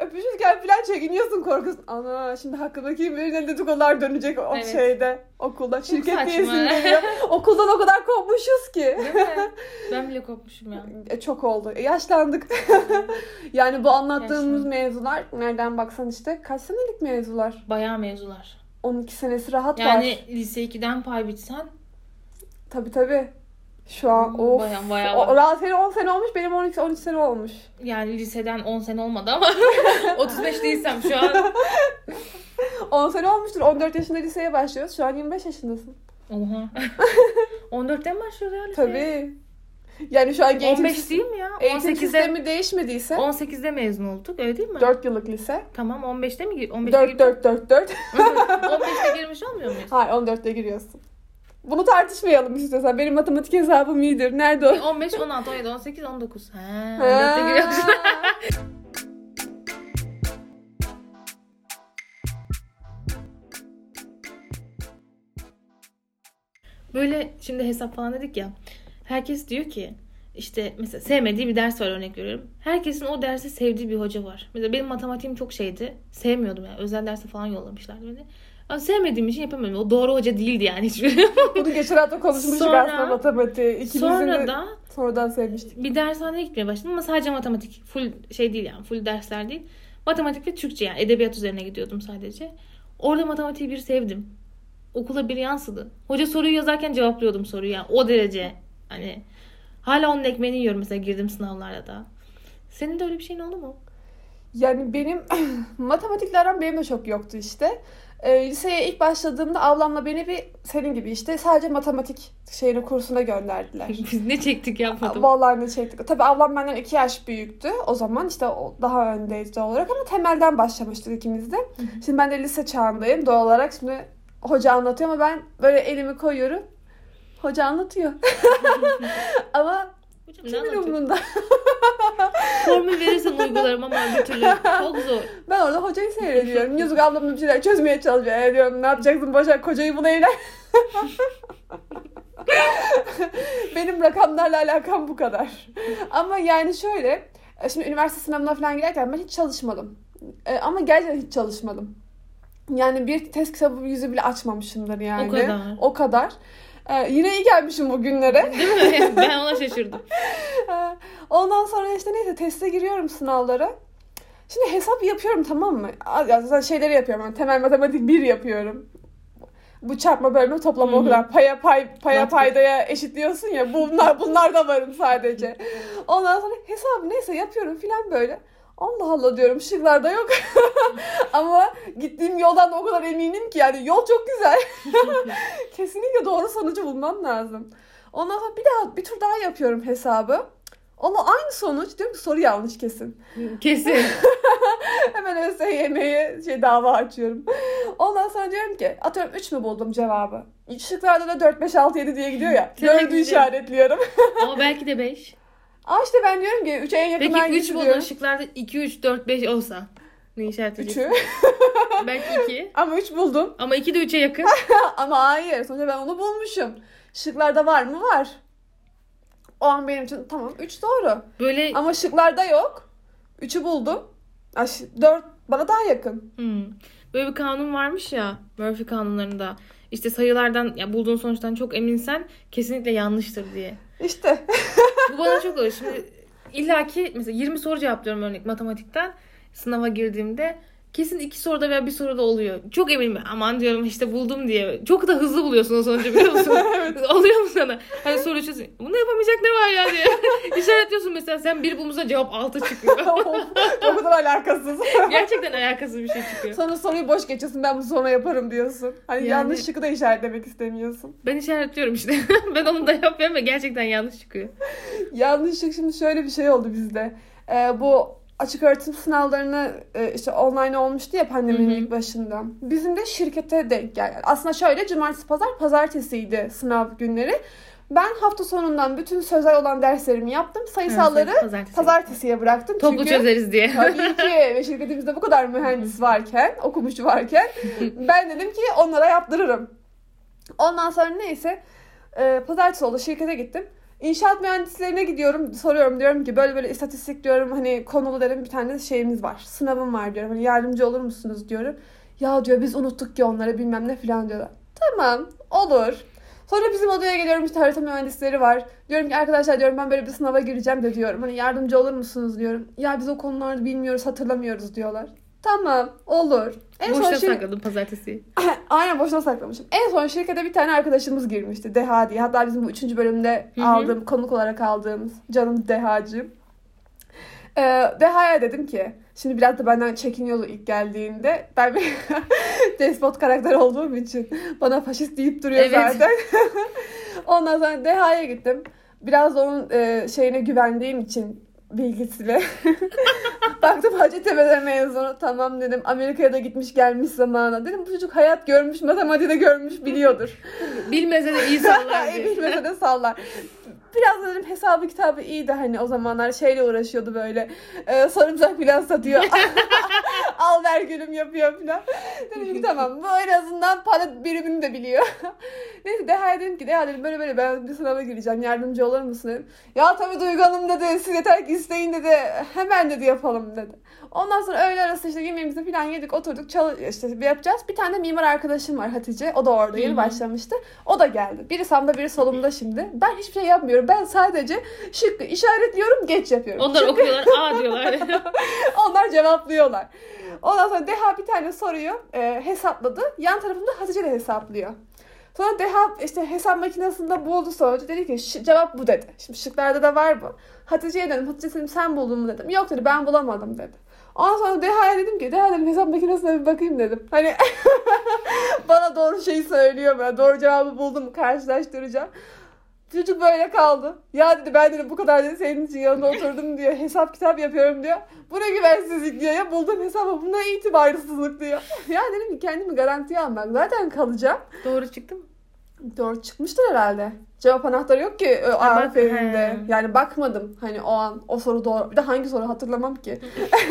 Öpüşürken falan çekiniyorsun korkusun. Ana şimdi hakkında kim bilir ne dedikodular dönecek o Evet. şeyde okulda. Şirket saçma. diyesin geliyor. Okuldan o kadar kopmuşuz ki. Değil mi? Ben bile kopmuşum ya. E, çok oldu. E, yaşlandık. yani bu anlattığımız Yaşlandık. mevzular nereden baksan işte kaç senelik mevzular? Bayağı mevzular. 12 senesi rahat Yani var. lise 2'den pay bitsen Tabii tabii. Şu an Hmm, of. bayağı- bayağı O, rahat senin 10 sene olmuş benim 12 13 sene olmuş. yani liseden 10 sene olmadı ama 35 değilsem şu an. 10 sene olmuştur. 14 yaşında liseye başlıyoruz. Şu an 25 yaşındasın. Oha. 14'ten başlıyor ya liseye. Tabii. Yani şu an eğitim, 15 değil mi ya? eğitim 18'de sistemi değişmediyse 18'de mezun olduk öyle değil mi? 4 yıllık lise. Tamam 15'te mi? gir- 15'te 4 gir- 4 4 4. 15'te girmiş olmuyor muyuz? Hayır 14'te giriyorsun. Bunu tartışmayalım istiyorsan. Benim matematik hesabım iyidir. Nerede o? 15, 16, 17, 18, 19. Ha, 14'te Ha. giriyoruz. Böyle şimdi hesap falan dedik ya. Herkes diyor ki işte mesela sevmediği bir ders var örnek veriyorum. Herkesin o dersi sevdiği bir hoca var. Mesela benim matematiğim çok şeydi. Sevmiyordum yani. Özel derse falan yollamışlardı beni. Ama sevmediğim için yapamıyorum. O doğru hoca değildi yani hiçbir. Bunu geçen hafta konuşmuştuk Sonra- aslında matematiği. İkimizin Sonra da sonradan sevmiştik. bir dershaneye gitmeye başladım ama sadece matematik. Full şey değil yani. Full dersler değil. Matematik ve Türkçe yani. Edebiyat üzerine gidiyordum sadece. Orada matematiği bir sevdim. Okula bir yansıdı. Hoca soruyu yazarken cevaplıyordum soruyu yani. O derece. Hani hala onun ekmeğini yiyorum mesela girdim sınavlara da. Senin de öyle bir şeyin oldu mu? Yani benim matematikle aram benim de çok yoktu işte. E, liseye ilk başladığımda ablamla beni bir senin gibi işte sadece matematik şeyini kursuna gönderdiler. Biz ne çektik yapmadım. Vallahi ne çektik. Tabii ablam benden iki yaş büyüktü. O zaman işte daha öndeydi olarak ama temelden başlamıştık ikimiz de. Şimdi ben de lise çağındayım doğal olarak. Şimdi hoca anlatıyor ama ben böyle elimi koyuyorum. Hoca anlatıyor. ama Hocam ne kimin umurunda? Formül verirsen uygularım ama bir türlü çok zor. Ben orada hocayı seyrediyorum. Yazık ablam bir şeyler çözmeye çalışıyor. E diyorum ne yapacaksın Başak kocayı bul evlen. Benim rakamlarla alakam bu kadar. Ama yani şöyle. e, Şimdi üniversite sınavına falan girerken ben hiç çalışmadım. E, ama gerçekten hiç çalışmadım. Yani bir test kitabı yüzü bile açmamışımdır yani. O kadar. O kadar. E, yine iyi gelmişim bu günlere. Değil mi? Ben ona şaşırdım. Ee, Ondan sonra işte neyse teste giriyorum sınavlara. Şimdi hesap yapıyorum tamam mı? Zaten şeyleri yapıyorum. Yani temel matematik 1 yapıyorum. Bu çarpma bölme toplama Hı o kadar. Paya pay paya paydaya eşitliyorsun ya. Bunlar bunlar da varım sadece. Ondan sonra hesap neyse yapıyorum filan böyle. Allah Allah diyorum şıklarda yok. Ama gittiğim yoldan da o kadar eminim ki yani yol çok güzel. Kesinlikle doğru sonucu bulmam lazım. Ondan sonra bir daha bir tur daha yapıyorum hesabı. Ama aynı sonuç diyorum ki soru yanlış kesin. Kesin. Hemen ÖSYM'ye şey dava açıyorum. Ondan sonra diyorum ki atıyorum 3 mü buldum cevabı. Şıklarda da 4, 5, 6, 7 diye gidiyor ya. Sen de Dördü güzel. işaretliyorum. Ama belki de 5. Aa işte ben diyorum ki 3'e en yakın Peki 3 hangisi buldun diyorum. şıklarda 2, 3, 4, 5 olsa. Ne işaret edeceksin? 3'ü. Belki 2. Ama 3 buldum. Ama 2 de 3'e yakın. Ama hayır. Sonuçta ben onu bulmuşum. Şıklarda var mı? Var. O an benim için tamam 3 doğru. Böyle Ama şıklarda yok. 3'ü buldum. 4 bana daha yakın. Hmm. Böyle bir kanun varmış ya Murphy kanunlarında. İşte sayılardan ya bulduğun sonuçtan çok eminsen kesinlikle yanlıştır diye. İşte. Bana çok oluyor. Şimdi illaki mesela 20 soru cevaplıyorum örnek matematikten sınava girdiğimde kesin iki soruda veya bir soruda oluyor. Çok eminim aman diyorum işte buldum diye. Çok da hızlı buluyorsun o sonucu biliyor musun? oluyor mu sana? Hani soru çözüyorsun. Bunu yapamayacak ne var ya diye. İşaretliyorsun mesela sen bir bulmuşsa cevap 6 çıkıyor. o kadar alakasız. Gerçekten alakasız bir şey çıkıyor. Sonra soruyu boş geçiyorsun ben bu sonra yaparım diyorsun. Hani Yani- yanlış şıkkı da işaretlemek istemiyorsun. Ben işaretliyorum işte. ben onu da yapıyorum ve gerçekten yanlış çıkıyor. Yanlış şık şimdi şöyle bir şey oldu bizde. Ee, bu açık öğretim sınavlarını e, işte online olmuştu ya pandeminin ilk başında. Bizim de şirkete denk geldi. Aslında şöyle cumartesi pazar pazartesiydi sınav günleri. Ben hafta sonundan bütün sözel olan derslerimi yaptım. Sayısalları Ha, pazartesi. pazartesiye bıraktım. Toplu Çünkü çözeriz diye. Tabii ki ve şirketimizde bu kadar mühendis varken, okumuş varken ben dedim ki onlara yaptırırım. Ondan sonra neyse e, pazartesi oldu şirkete gittim. İnşaat mühendislerine gidiyorum soruyorum diyorum ki böyle böyle istatistik diyorum hani konulu dedim bir tane şeyimiz var sınavım var diyorum hani yardımcı olur musunuz diyorum. Ya diyor biz unuttuk ki onlara bilmem ne falan diyorlar. Tamam olur. Sonra bizim odaya geliyorum işte harita mühendisleri var. Diyorum ki arkadaşlar diyorum ben böyle bir sınava gireceğim de diyorum. Hani yardımcı olur musunuz diyorum. Ya biz o konuları bilmiyoruz hatırlamıyoruz diyorlar. Tamam olur. En son Boşta şey... sakladım pazartesi. Aynen boşuna saklamışım. En son şirkete bir tane arkadaşımız girmişti. Deha diye. Hatta bizim bu üçüncü bölümde Hı hı. aldığım, konuk olarak aldığımız canım Dehacığım. Ee, Deha'ya dedim ki şimdi biraz da benden çekiniyordu ilk geldiğinde. Ben bir despot karakter olduğum için bana faşist deyip duruyor Evet. zaten. Ondan sonra Deha'ya gittim. Biraz onun e, şeyine güvendiğim için bilgisine. Baktım Hacettepe'de mezunu. Tamam dedim. Amerika'ya da gitmiş gelmiş zamana. Dedim bu çocuk hayat görmüş, matematiği de görmüş biliyordur. Bilmese de iyi sallar. Bilmese de sallar. Biraz dedim hesabı kitabı iyiydi hani o zamanlar şeyle uğraşıyordu böyle. E, sarımsak filan satıyor. Al ver gülüm yapıyor filan. Dedim ki tamam bu en azından para birimini de biliyor. Neyse Deha dedim ki Deha dedim böyle böyle ben bir sınava gireceğim yardımcı olur musun dedim. Ya tabii Duygu Hanım dedi siz yeter ki isteyin dedi hemen dedi yapalım dedi. Ondan sonra öğle arası işte yemeğimizi falan yedik oturduk çal işte bir yapacağız. Bir tane mimar arkadaşım var Hatice o da orada yeni başlamıştı. O da geldi. Biri sağımda biri solumda şimdi. Ben hiçbir şey yapmıyorum. Ben sadece şıkkı işaretliyorum geç yapıyorum. Onlar Şıkkı- okuyorlar aa diyorlar. onlar cevaplıyorlar. Ondan sonra Deha bir tane soruyu e, hesapladı. Yan tarafında Hatice de hesaplıyor. Sonra Deha işte hesap makinesinde buldu sonucu. Dedi ki "Ş- cevap bu dedi. Şimdi şıklarda da var bu. Hatice'ye dedim. Hatice dedim sen buldun mu dedim. Yok dedi ben bulamadım dedi. Ondan sonra Deha'ya dedim ki Deha dedim hesap makinesine bir bakayım dedim. Hani bana doğru şeyi söylüyor mu? Doğru cevabı buldum? Karşılaştıracağım. Çocuk böyle kaldı. Ya dedi ben dedi bu kadar dedi senin için yanında oturdum diyor. Hesap kitap yapıyorum diyor. Bu ne güvensizlik diyor. Ya buldum hesabı bu ne itibarsızlık diyor. Ya dedim ki kendimi garantiye almak. Zaten kalacağım. Doğru çıktı mı? Doğru çıkmıştır herhalde. Cevap anahtarı yok ki ö, Ha, bak-. Yani bakmadım hani o an o soru doğru. Bir de hangi soru hatırlamam ki.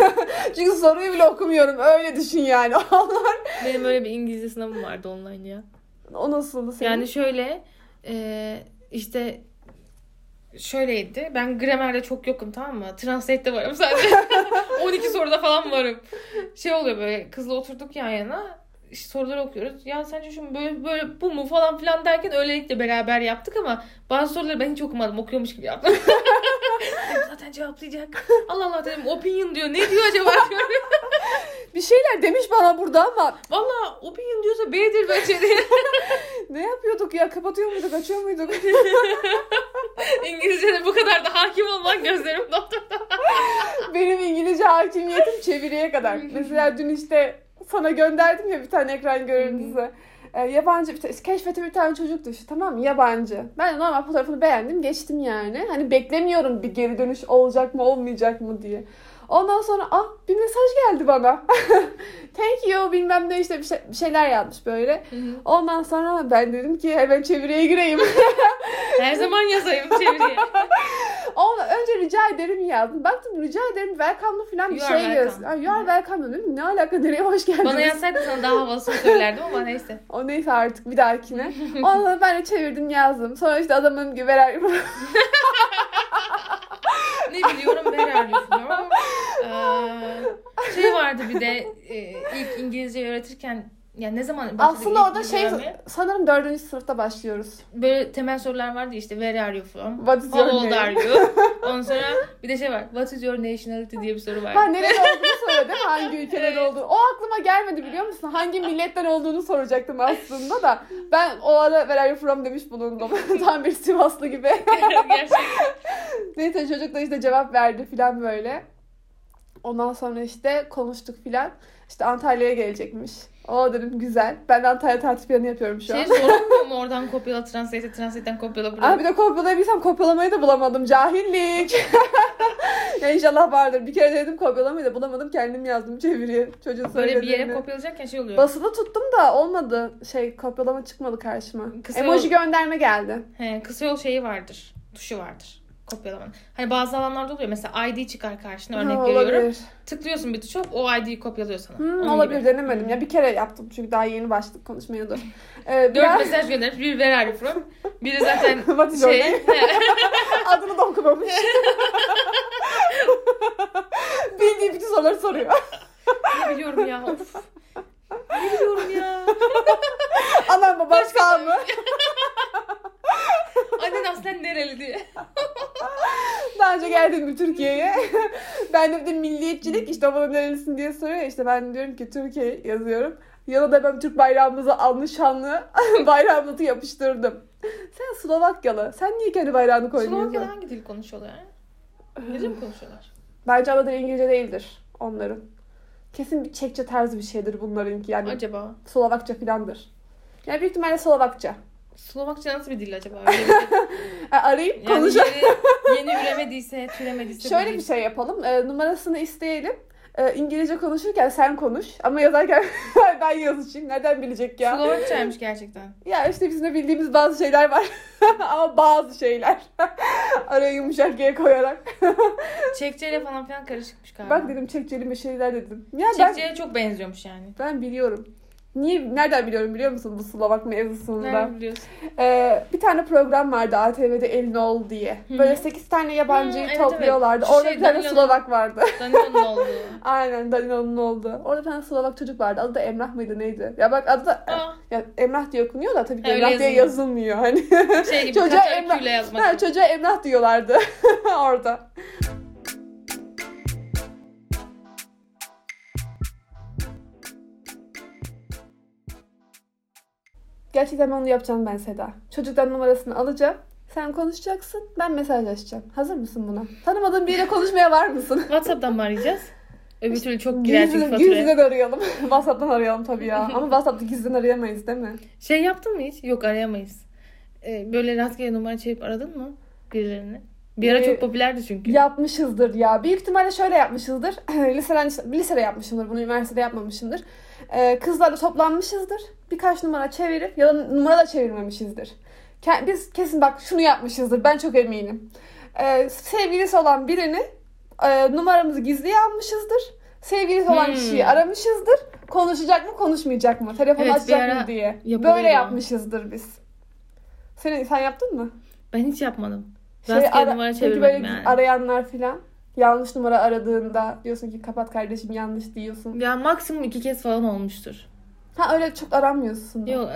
Çünkü soruyu bile okumuyorum. Öyle düşün yani. Onlar Benim öyle bir İngilizce sınavım vardı online ya. o nasıldı senin? Yani şöyle e, işte şöyleydi. Ben gramerde çok yokum tamam mı? Translate'de varım sadece. 12 soruda falan varım. Şey oluyor böyle kızla oturduk yan yana. İşte soruları okuyoruz. Ya sence şu böyle böyle bu mu falan filan derken öylelikle beraber yaptık ama bazı soruları ben hiç okumadım. Okuyormuş gibi yaptım. Zaten cevaplayacak. Allah Allah dedim opinion diyor. Ne diyor acaba diyorum. Bir şeyler demiş bana burada ama Valla opinion diyorsa B'dir bence diye. ne yapıyorduk ya? Kapatıyor muyduk, açıyor muyduk? İngilizce'de bu kadar da hakim olmak gözlerim doldu. Benim İngilizce hakimiyetim çeviriye kadar. Mesela dün işte sana gönderdim ya bir tane ekran görüntüsü. Ee, yabancı bir keşfete bir tane çocuk düştü tamam mı? Yabancı. Ben normal fotoğrafını beğendim geçtim yani. Hani beklemiyorum bir geri dönüş olacak mı olmayacak mı diye. Ondan sonra ah bir mesaj geldi bana. Thank you bilmem ne işte bir, şey- bir şeyler yazmış böyle. Ondan sonra ben dedim ki hemen çeviriye gireyim. Her zaman yazayım çeviriye. Ondan önce rica ederim yazdım. Baktım rica ederim welcome'lı falan bir You şey yazdım. Ay, You are welcome dedim. Ne alaka nereye hoş geldiniz. Bana yazsaydın sana daha havalı söylerdim ama neyse. O neyse artık bir dahakine. Ondan sonra ben de çevirdim yazdım. Sonra işte adamın gibi verer. Ne biliyorum ben arıyorsun ee, Şey vardı bir de e, ilk İngilizce öğretirken yani ne zaman Aslında orada şey İngilizce sanırım dördüncü sınıfta başlıyoruz. Böyle temel sorular vardı işte where are you from? What is How your old name? are you? Ondan sonra bir de şey var. What is your nationality diye bir soru var. Ha nerede olduğunu söyledi. Hangi ülkeden olduğunu. O aklıma gelmedi biliyor musun? Hangi milletten olduğunu soracaktım aslında da. Ben o ara where are you from demiş bulundum. Tam bir Sivaslı gibi. Gerçekten. Neyse çocuk da işte cevap verdi filan böyle. Ondan sonra işte konuştuk filan. İşte Antalya'ya gelecekmiş. O dedim güzel. Ben de Antalya tatil planı yapıyorum şu an. Şey sorulmuyor mu oradan kopyala translate translate'den kopyala Aa, buraya. bir de kopyalayabilsem kopyalamayı da bulamadım. Cahillik. ya inşallah vardır. Bir kere dedim kopyalamayı da bulamadım. Kendim yazdım çeviriye. Çocuğun Böyle bir yere kopyalayacakken şey oluyor. Basılı tuttum da olmadı. Şey kopyalama çıkmadı karşıma. Kısa Emoji yol- gönderme geldi. He, kısa yol şeyi vardır. Tuşu vardır. Kopyalamanın. Hani bazı alanlarda oluyor. Mesela ID çıkar karşına örnek Ha, veriyorum. olabilir. Tıklıyorsun bir tuşa o ID'yi kopyalıyor sana. Hmm, Onun olabilir gibi. denemedim. Ya bir kere yaptım çünkü daha yeni başladık konuşmaya dur. Ee, Dört biraz- mesaj göndermiş. Bir where are you from? Biri zaten şey. Adını da okumamış. Bildiği bütün soruları soruyor. ne biliyorum ya. Of. Ne biliyorum ya. Anam babam sağ mı? Annen aslen nereli diye. Daha önce geldin mi Türkiye'ye? ben de de milliyetçilik işte bana nerelisin diye soruyor. İşte ben diyorum ki Türkiye yazıyorum. Yanına da ben Türk bayrağımızı alnı şanlı bayrağımızı yapıştırdım. Sen Slovakyalı. Sen niye kendi bayrağını koymuyorsun? Slovakya'da hangi dil konuşuyorlar? İngilizce mi konuşuyorlar? Bence ana dil İngilizce değildir onların. Kesin bir Çekçe tarzı bir şeydir bunlarınki. Yani Acaba? Slovakça filandır. Yani büyük ihtimalle Slovakça. Slovakça nasıl bir dil acaba? Arayıp Yani konuş. yeni, yeni üremediyse, türemediyse Şöyle bir şey yapalım. E, numarasını isteyelim. E, İngilizce konuşurken sen konuş. Ama yazarken ben yazacağım. Nereden bilecek ya? Slovakçaymış gerçekten. Ya işte bizim de bildiğimiz bazı şeyler var. Ama bazı şeyler. Araya yumuşak G koyarak. Çekçeyle falan filan karışıkmış galiba. Bak dedim Çekçeli şeyler dedim. Ya ben, Çekçe'ye çok benziyormuş yani. ben biliyorum. Niye, nereden biliyorum biliyor musun bu Slovak mevzusunda? Nereden biliyorsun? Ee, bir tane program vardı ATV'de Elin Ol diye. Böyle 8 tane yabancıyı Hı, evet, topluyorlardı. evet. Orada Şey, bir tane Danilo'nun- Slovak vardı. Danila'nın olduğu. Aynen Danila'nın oldu. Orada bir tane Slovak çocuk vardı. Adı da Emrah mıydı neydi? Ya bak adı da Aa, ya Emrah diye okunuyor da tabii ki öyle Emrah diye yazılmıyor. Hani şey gibi Çocuğa Emrah- ha, çocuğa Emrah diyorlardı orada. Gerçekten ben onu yapacağım ben Seda. Çocuktan numarasını alacağım. Sen konuşacaksın. Ben mesajlaşacağım. Hazır mısın buna? Tanımadığın biriyle konuşmaya var mısın? WhatsApp'tan mı arayacağız? Öbür türlü çok girer çünkü faturaya. gizliden arayalım. WhatsApp'tan arayalım tabii ya. Ama WhatsApp'ta gizliden arayamayız değil mi? Şey yaptın mı hiç? Yok arayamayız. Ee, böyle rastgele numara çevirip aradın mı birilerini? Bir ara Ee, çok popülerdi çünkü. Yapmışızdır ya. Büyük ihtimalle şöyle yapmışızdır. liseden, lisede yapmışımdır. Bunu üniversitede yapmamışımdır. Ee, kızlarla toplanmışızdır. Birkaç numara çevirip ya da numara da çevirmemişizdir. Biz kesin bak şunu yapmışızdır. Ben çok eminim. Ee, sevgilisi olan birini e, numaramızı gizliye almışızdır. Sevgilisi olan Hmm. kişiyi aramışızdır. Konuşacak mı konuşmayacak mı? Telefon Evet, açacak mı diye. Böyle yapmışızdır biz. Senin, sen yaptın mı? Ben hiç yapmadım. Şey, Rastgele ara- numara peki çevirmedim böyle yani. arayanlar filan yanlış numara aradığında diyorsun ki kapat kardeşim yanlış diyorsun. Ya maksimum iki kez falan olmuştur. Ha öyle çok aramıyorsun. da. Yok.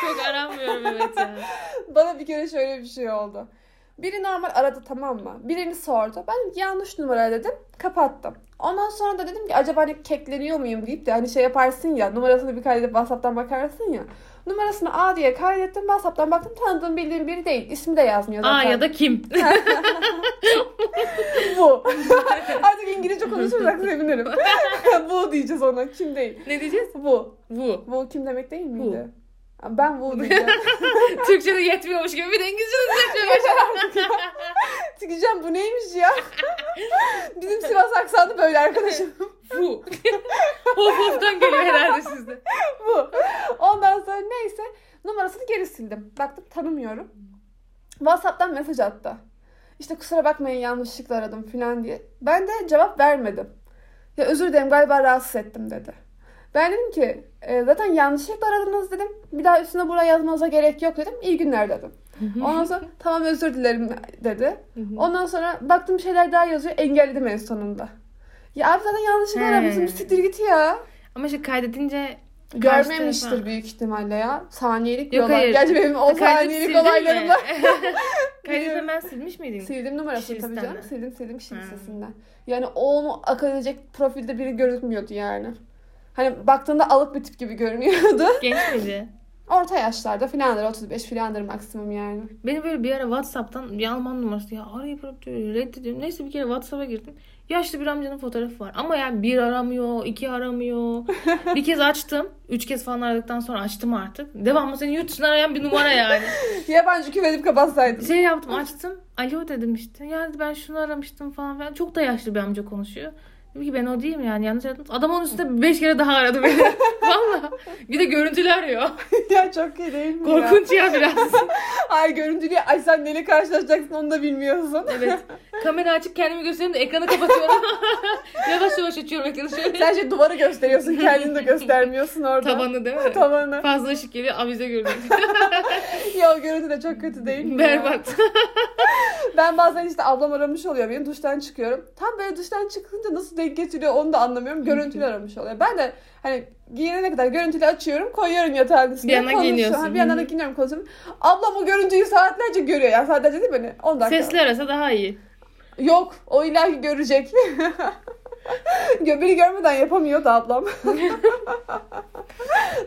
çok aramıyorum evet ya. Bana bir kere şöyle bir şey oldu. Biri normal aradı tamam mı? Birini sordu. Ben yanlış numara dedim. Kapattım. Ondan sonra da dedim ki acaba hani kekleniyor muyum deyip de hani şey yaparsın ya numarasını bir kaydedip WhatsApp'tan bakarsın ya. Numarasını A diye kaydettim. WhatsApp'tan baktım tanıdığım bildiğim biri değil. İsmi de yazmıyor zaten. Aa ya da kim? bu. Artık İngilizce konuşursak sevinirim. bu diyeceğiz ona. Kim değil. ne diyeceğiz? Bu. Bu. Bu kim demek değil miydi? Ben diyeceğim. Türkçe'de yetmiyormuş gibi bir de İngilizce'de yetmiyormuş. Çıkacağım bu neymiş ya? Bizim Sivas aksanı böyle arkadaşım. Bu. Hof hoftan geliyor herhalde sizde. bu. Ondan sonra neyse numarasını geri sildim. Baktım tanımıyorum. WhatsApp'tan mesaj attı. İşte kusura bakmayın yanlışlıkla aradım falan diye. Ben de cevap vermedim. Ya özür dilerim galiba rahatsız ettim dedi. Ben dedim ki "E, zaten yanlışlıkla aradınız dedim. Bir daha üstüne buraya yazmanıza gerek yok dedim. İyi günler dedim. Ondan sonra tamam özür dilerim dedi. Ondan sonra baktım şeyler daha yazıyor. Engelledim en sonunda. Ya abi zaten yanlışlıkla aramışsın. Bir siktir git ya. Ama işte kaydedince Görmemiştir büyük ihtimalle ya. Saniyelik Yok, diyorlar. hayır. Gerçi benim o Kaydedip saniyelik sildin mi? olaylarım var. Kaydedip hemen silmiş miydin? Sildim numarasını tabii canım. Sildim sildim kişi Ha. listesinden. Yani onu akıl edecek profilde biri görünmüyordu yani. Hani baktığında alık bir tip gibi görünüyordu. Genç miydi? Orta yaşlarda filandır 35 filandır maksimum yani. Beni böyle bir ara Whatsapp'tan bir Alman numarası ya arayıp arayıp diyor, reddediyorum. Neyse bir kere Whatsapp'a girdim. Yaşlı bir amcanın fotoğrafı var. Ama yani bir aramıyor, iki aramıyor. bir kez açtım. Üç kez falan aradıktan sonra açtım artık. Devamlı seni yurt dışından arayan bir numara yani. Yabancı küfredip kapatsaydım. şey yaptım açtım. Alo dedim işte. Ya ben şunu aramıştım falan filan. Çok da yaşlı bir amca konuşuyor. Dedim ki ben o değilim yani yanlış aradım. Adam onun üstüne beş kere daha aradı beni. Valla. Bir de görüntülü arıyor. ya çok iyi değil mi ya? Korkunç ya biraz. Ay görüntülü ay sen neyle karşılaşacaksın onu da bilmiyorsun. Evet. Kamera açık kendimi göstereyim de ekranı kapatıyorum. yavaş yavaş açıyorum ekranı şöyle. Sen şey duvarı gösteriyorsun kendini de göstermiyorsun orada. Tabanı değil mi? Tavanı. Fazla ışık geliyor avize görünüyor. Ya o görüntü de çok kötü değil mi? ya? Berbat. Ben bazen işte ablam aramış oluyor. Benim duştan çıkıyorum. Tam böyle duştan çıkınca nasıl denk getiriyor onu da anlamıyorum. Görüntülü aramış oluyor. Ben de hani giyinene kadar görüntülü açıyorum. Koyuyorum yatağın üstüne. Bir yandan giyiniyorsun. Ha, bir yandan da giyiniyorum konuşuyorum. Ablam o görüntüyü saatlerce görüyor. Ya saatlerce değil mi? Hani 10 dakika. Sesli arasa daha iyi. Yok. O ilahi görecek. Gö- Beni görmeden yapamıyor da ablam.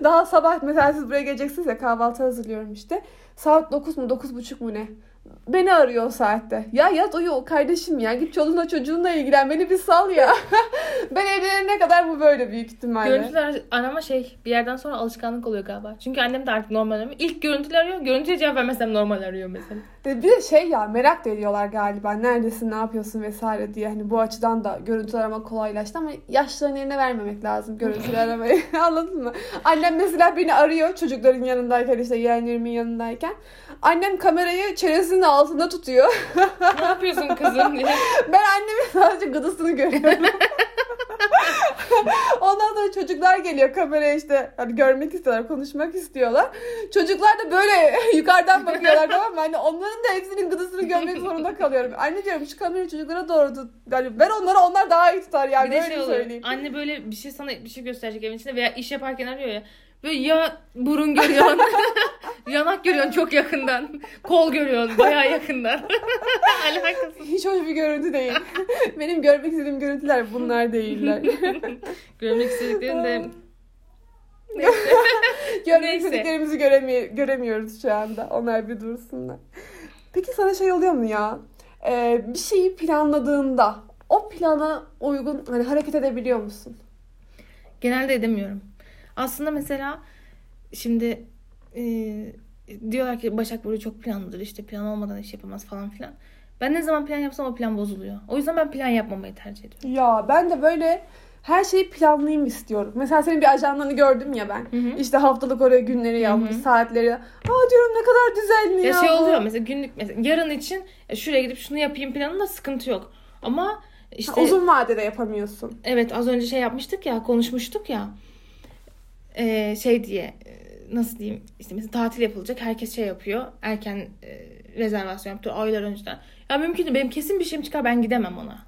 Daha sabah mesela siz buraya geleceksiniz ya kahvaltı hazırlıyorum işte. Saat 9 mu 9.30 mu ne? Beni arıyor o saatte. Ya yat uyu kardeşim ya. Git çoluğunla çocuğunla ilgilen. Beni bir sal ya. ben evlenene kadar bu böyle büyük ihtimalle. Görüntülü ar- arama şey bir yerden sonra alışkanlık oluyor galiba. Çünkü annem de artık normal aramıyor. İlk görüntülü arıyor. Görüntüye cevap vermezsem normal arıyor mesela. Bir de şey ya merak da ediyorlar galiba. Neredesin, ne yapıyorsun vesaire diye. Hani bu açıdan da görüntülü arama kolaylaştı ama yaşlıların eline vermemek lazım görüntülü aramayı. Anladın mı? Annem mesela beni arıyor çocukların yanındayken işte yeğenlerimin yanındayken. Annem kamerayı çenesinin altında tutuyor. ne yapıyorsun kızım diye. Ben annemin sadece gıdısını görüyorum. Ondan sonra çocuklar geliyor kameraya işte hani görmek istiyorlar, konuşmak istiyorlar. Çocuklar da böyle yukarıdan bakıyorlar tamam mı? Hani onların da hepsinin gıdısını görmek zorunda kalıyorum. Anne diyorum şu kamerayı çocuklara doğru tut. Yani ben onları onlar daha iyi tutar yani bir böyle şey söyleyeyim. Anne böyle bir şey sana bir şey gösterecek evin içinde veya iş yaparken arıyor ya. Böyle ya burun görüyorsun, yanak görüyorsun çok yakından, kol görüyorsun bayağı yakından. Alakasız. Hiç hoş bir görüntü değil. Benim görmek istediğim görüntüler bunlar değiller. Görmek istediklerim de Görmek Neyse. istediklerimizi göremi- göremiyoruz şu anda. Onlar bir dursunlar. Peki sana şey oluyor mu ya? Ee, bir şeyi planladığında o plana uygun hani hareket edebiliyor musun? Genelde edemiyorum. Aslında mesela şimdi e, diyorlar ki Başak Burcu çok planlıdır işte plan olmadan iş yapamaz falan filan. Ben ne zaman plan yapsam o plan bozuluyor. O yüzden ben plan yapmamayı tercih ediyorum. Ya ben de böyle her şeyi planlayayım istiyorum. Mesela senin bir ajandanı gördüm ya ben. Hı hı. İşte haftalık oraya günleri yazmış, saatleri. Aa diyorum ne kadar düzenli ya. Ya şey oluyor mesela günlük mesela yarın için e, şuraya gidip şunu yapayım planında sıkıntı yok. Ama işte Ha, uzun vadede yapamıyorsun. evet az önce şey yapmıştık ya konuşmuştuk ya e, şey diye e, nasıl diyeyim işte mesela tatil yapılacak herkes şey yapıyor erken e, rezervasyon yaptırıyor aylar önceden. Ya mümkün değil benim kesin bir şeyim çıkar ben gidemem ona.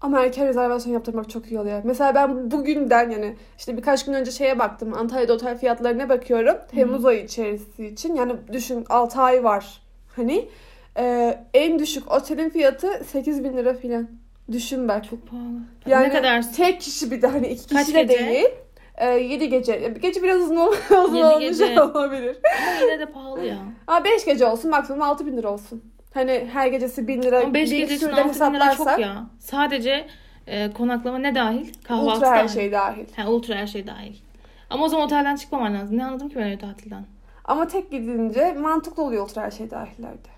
Ama erken rezervasyon yaptırmak çok iyi oluyor. Mesela ben bugünden yani işte birkaç gün önce şeye baktım. Antalya'da otel fiyatlarına bakıyorum. Temmuz ayı içerisi için. Yani düşün 6 ay var. Hani e, en düşük otelin fiyatı 8 bin lira filan. Düşün bak. Çok pahalı. Yani ne kadar? tek kişi bir de hani iki Kaç kişi de gece? değil. E, 7 gece. Gece biraz uzun, uzun olmuş gece. olabilir. Ama yine de pahalı ya. Ama 5 gece olsun maksimum 6 bin lira olsun. Hani her gecesi 1000 lira. Ama 5 bir gece için süreden 6 bin lira çok ya. Sadece e, konaklama ne dahil? Kahvaltı Ultra her şey dahil. Ha, ultra her şey dahil. Ama o zaman otelden çıkmaman lazım. Ne anladım ki ben öyle tatilden? Ama tek gidince mantıklı oluyor ultra her şey dahillerde.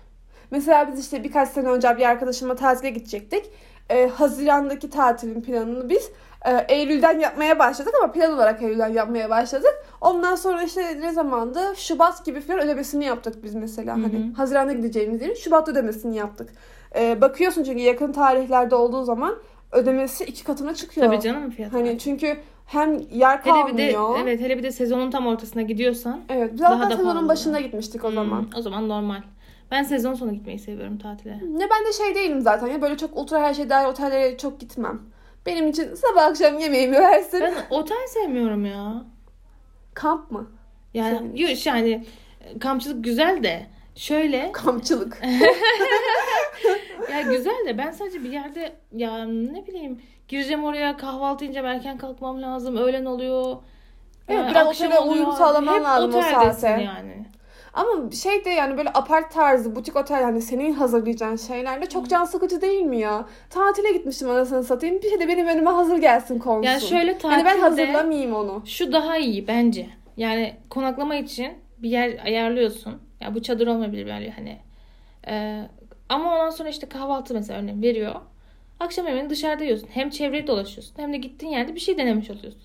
Mesela biz işte birkaç sene önce bir arkadaşımla tatile gidecektik. Ee, Haziran'daki tatilin planını biz e, Eylül'den yapmaya başladık ama plan olarak Eylül'den yapmaya başladık. Ondan sonra işte ne zamandı? Şubat gibi falan ödemesini yaptık biz mesela. Hı hı. Hani Haziran'da gideceğimiz yerin Şubat ödemesini yaptık. Ee, bakıyorsun çünkü yakın tarihlerde olduğu zaman ödemesi iki katına çıkıyor. Tabii canım fiyatı. Hani çünkü hem yer hele bir de kalmıyor. evet hele bir de sezonun tam ortasına gidiyorsan Evet, biz Daha da sezonun pahalı. başında gitmiştik o hmm, zaman. o zaman normal. Ben sezon sonu gitmeyi seviyorum tatile. Ne ben de şey değilim zaten ya böyle çok ultra her şey dahil otellere çok gitmem. Benim için sabah akşam yemeğimi versin. Ben otel sevmiyorum ya. Kamp mı? Yani Senin yok yani e, kampçılık güzel de şöyle Kampçılık. ya güzel de ben sadece bir yerde ya ne bileyim gireceğim oraya kahvaltı ince erken kalkmam lazım. Öğlen oluyor. Evet, yani biraz akşam otele uyum sağlaman Hep lazım o saate. yani. Ama şey de yani böyle apart tarzı butik otel hani senin hazırlayacağın şeylerle çok can sıkıcı değil mi ya? Tatile gitmiştim anasını satayım. Bir şey de benim önüme hazır gelsin konsun. Yani şöyle Hani ben tatilde- hazırlamayayım onu. Şu daha iyi bence. Yani konaklama için bir yer ayarlıyorsun. Ya bu çadır olmayabilir yani hani. Ee, ama ondan sonra işte kahvaltı mesela örneğin veriyor. Akşam yemeğini dışarıda yiyorsun. Hem çevreyi dolaşıyorsun hem de gittiğin yerde bir şey denemiş oluyorsun.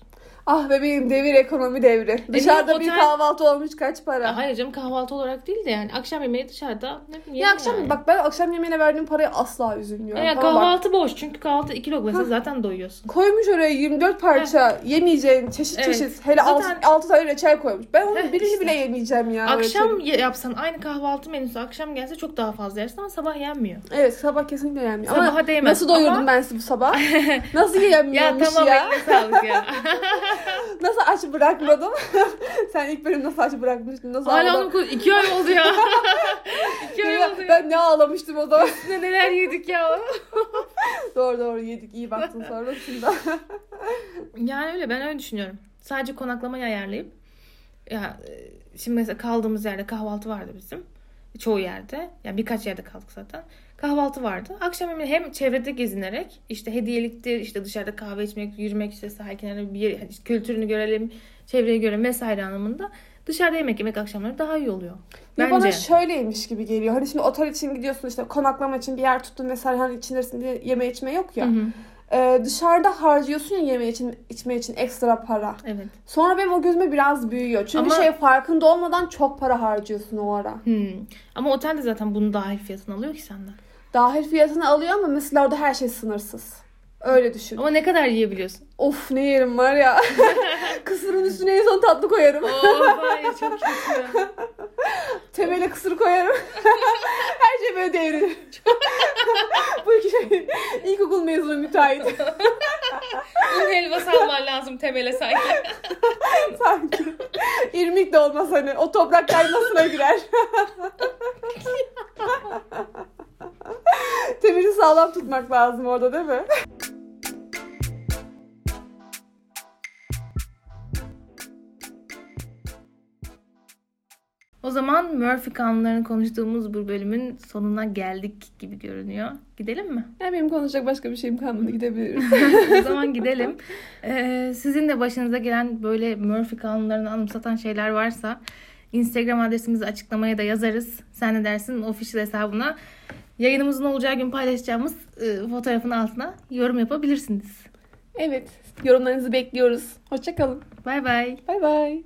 Ah bebeğim devir ekonomi devri. Dışarıda bir otel- kahvaltı olmuş kaç para? Ya hayır canım kahvaltı olarak değil de yani akşam yemeği dışarıda ne bileyim Ya akşam yani. bak ben akşam yemeğine verdiğim paraya asla üzülmüyorum. Ya Tamam bak. kahvaltı boş çünkü kahvaltı iki lokma zaten doyuyorsun. Koymuş oraya 24 parça yemeyeceğin çeşit Evet. çeşit. Hele Zaten- 6 tane reçel koymuş. Ben onun birini işte. bile yemeyeceğim ya. Akşam reçeli. ye- yapsan aynı kahvaltı menüsü akşam gelse çok daha fazla yersin ama sabah yenmiyor. Evet sabah kesinlikle yenmiyor. Sabaha Ama değmez. nasıl doyurdum Ama- ben sizi bu sabah? Nasıl Ya yiyemiyormuş ya? tamam eline sağlık ya. Nasıl aç bırakmadım? Sen ilk bölüm nasıl aç bırakmıştın? Nasıl Hala ağladın? konu iki ay oldu ya. iki ay oldu ya. ben ne ağlamıştım o zaman. Ne neler yedik ya. doğru doğru yedik iyi baktın sonrasında. Yani öyle ben öyle düşünüyorum. Sadece konaklamayı ayarlayıp ya e, şimdi mesela kaldığımız yerde kahvaltı vardı bizim. Çoğu yerde. Yani birkaç yerde kaldık zaten. Kahvaltı vardı. Akşam yemeği hem çevrede gezinerek işte hediyeliktir, işte dışarıda kahve içmek, yürümek işte sahil kenarında bir yer, hani kültürünü görelim, çevreyi görelim vesaire anlamında dışarıda yemek yemek akşamları daha iyi oluyor. Ya bana Bence. şöyleymiş gibi geliyor. Hani şimdi otel için gidiyorsun işte konaklama için bir yer tuttun vesaire hani içerisinde yeme içme yok ya. Hı hı. Ee, dışarıda harcıyorsun ya yeme için içme için ekstra para. Evet. Sonra benim o gözüme biraz büyüyor. Çünkü Ama- şey farkında olmadan çok para harcıyorsun o ara. Hmm. Ama otel de zaten bunun dahil fiyatını alıyor ki senden. Dahil fiyatını alıyor ama mesela orada her şey sınırsız. Öyle düşün. Ama ne kadar yiyebiliyorsun? Of ne yerim var ya. Kısırın üstüne en son tatlı koyarım. Oo, vay çok kötü. Temele kısır koyarım. her şey böyle devrilir. Bu iki şey ilkokul mezunu müteahhit. Un helvası alman lazım temele sanki. Sanki. İrmik de olmaz hani. O toprak kaymasına girer. Temeli sağlam tutmak lazım orada değil mi? O zaman Murphy kanunlarını konuştuğumuz bu bölümün sonuna geldik gibi görünüyor. Gidelim mi? Yani benim konuşacak başka bir şeyim kalmadı gidebiliriz. o zaman gidelim. Ee, sizin de başınıza gelen böyle Murphy kanunlarını anımsatan şeyler varsa Instagram adresimizi açıklamaya da yazarız. Sen ne dersin official hesabına yayınımızın olacağı gün paylaşacağımız e, fotoğrafın altına yorum yapabilirsiniz. evet yorumlarınızı bekliyoruz. Hoşçakalın. Bay bay. Bay bay.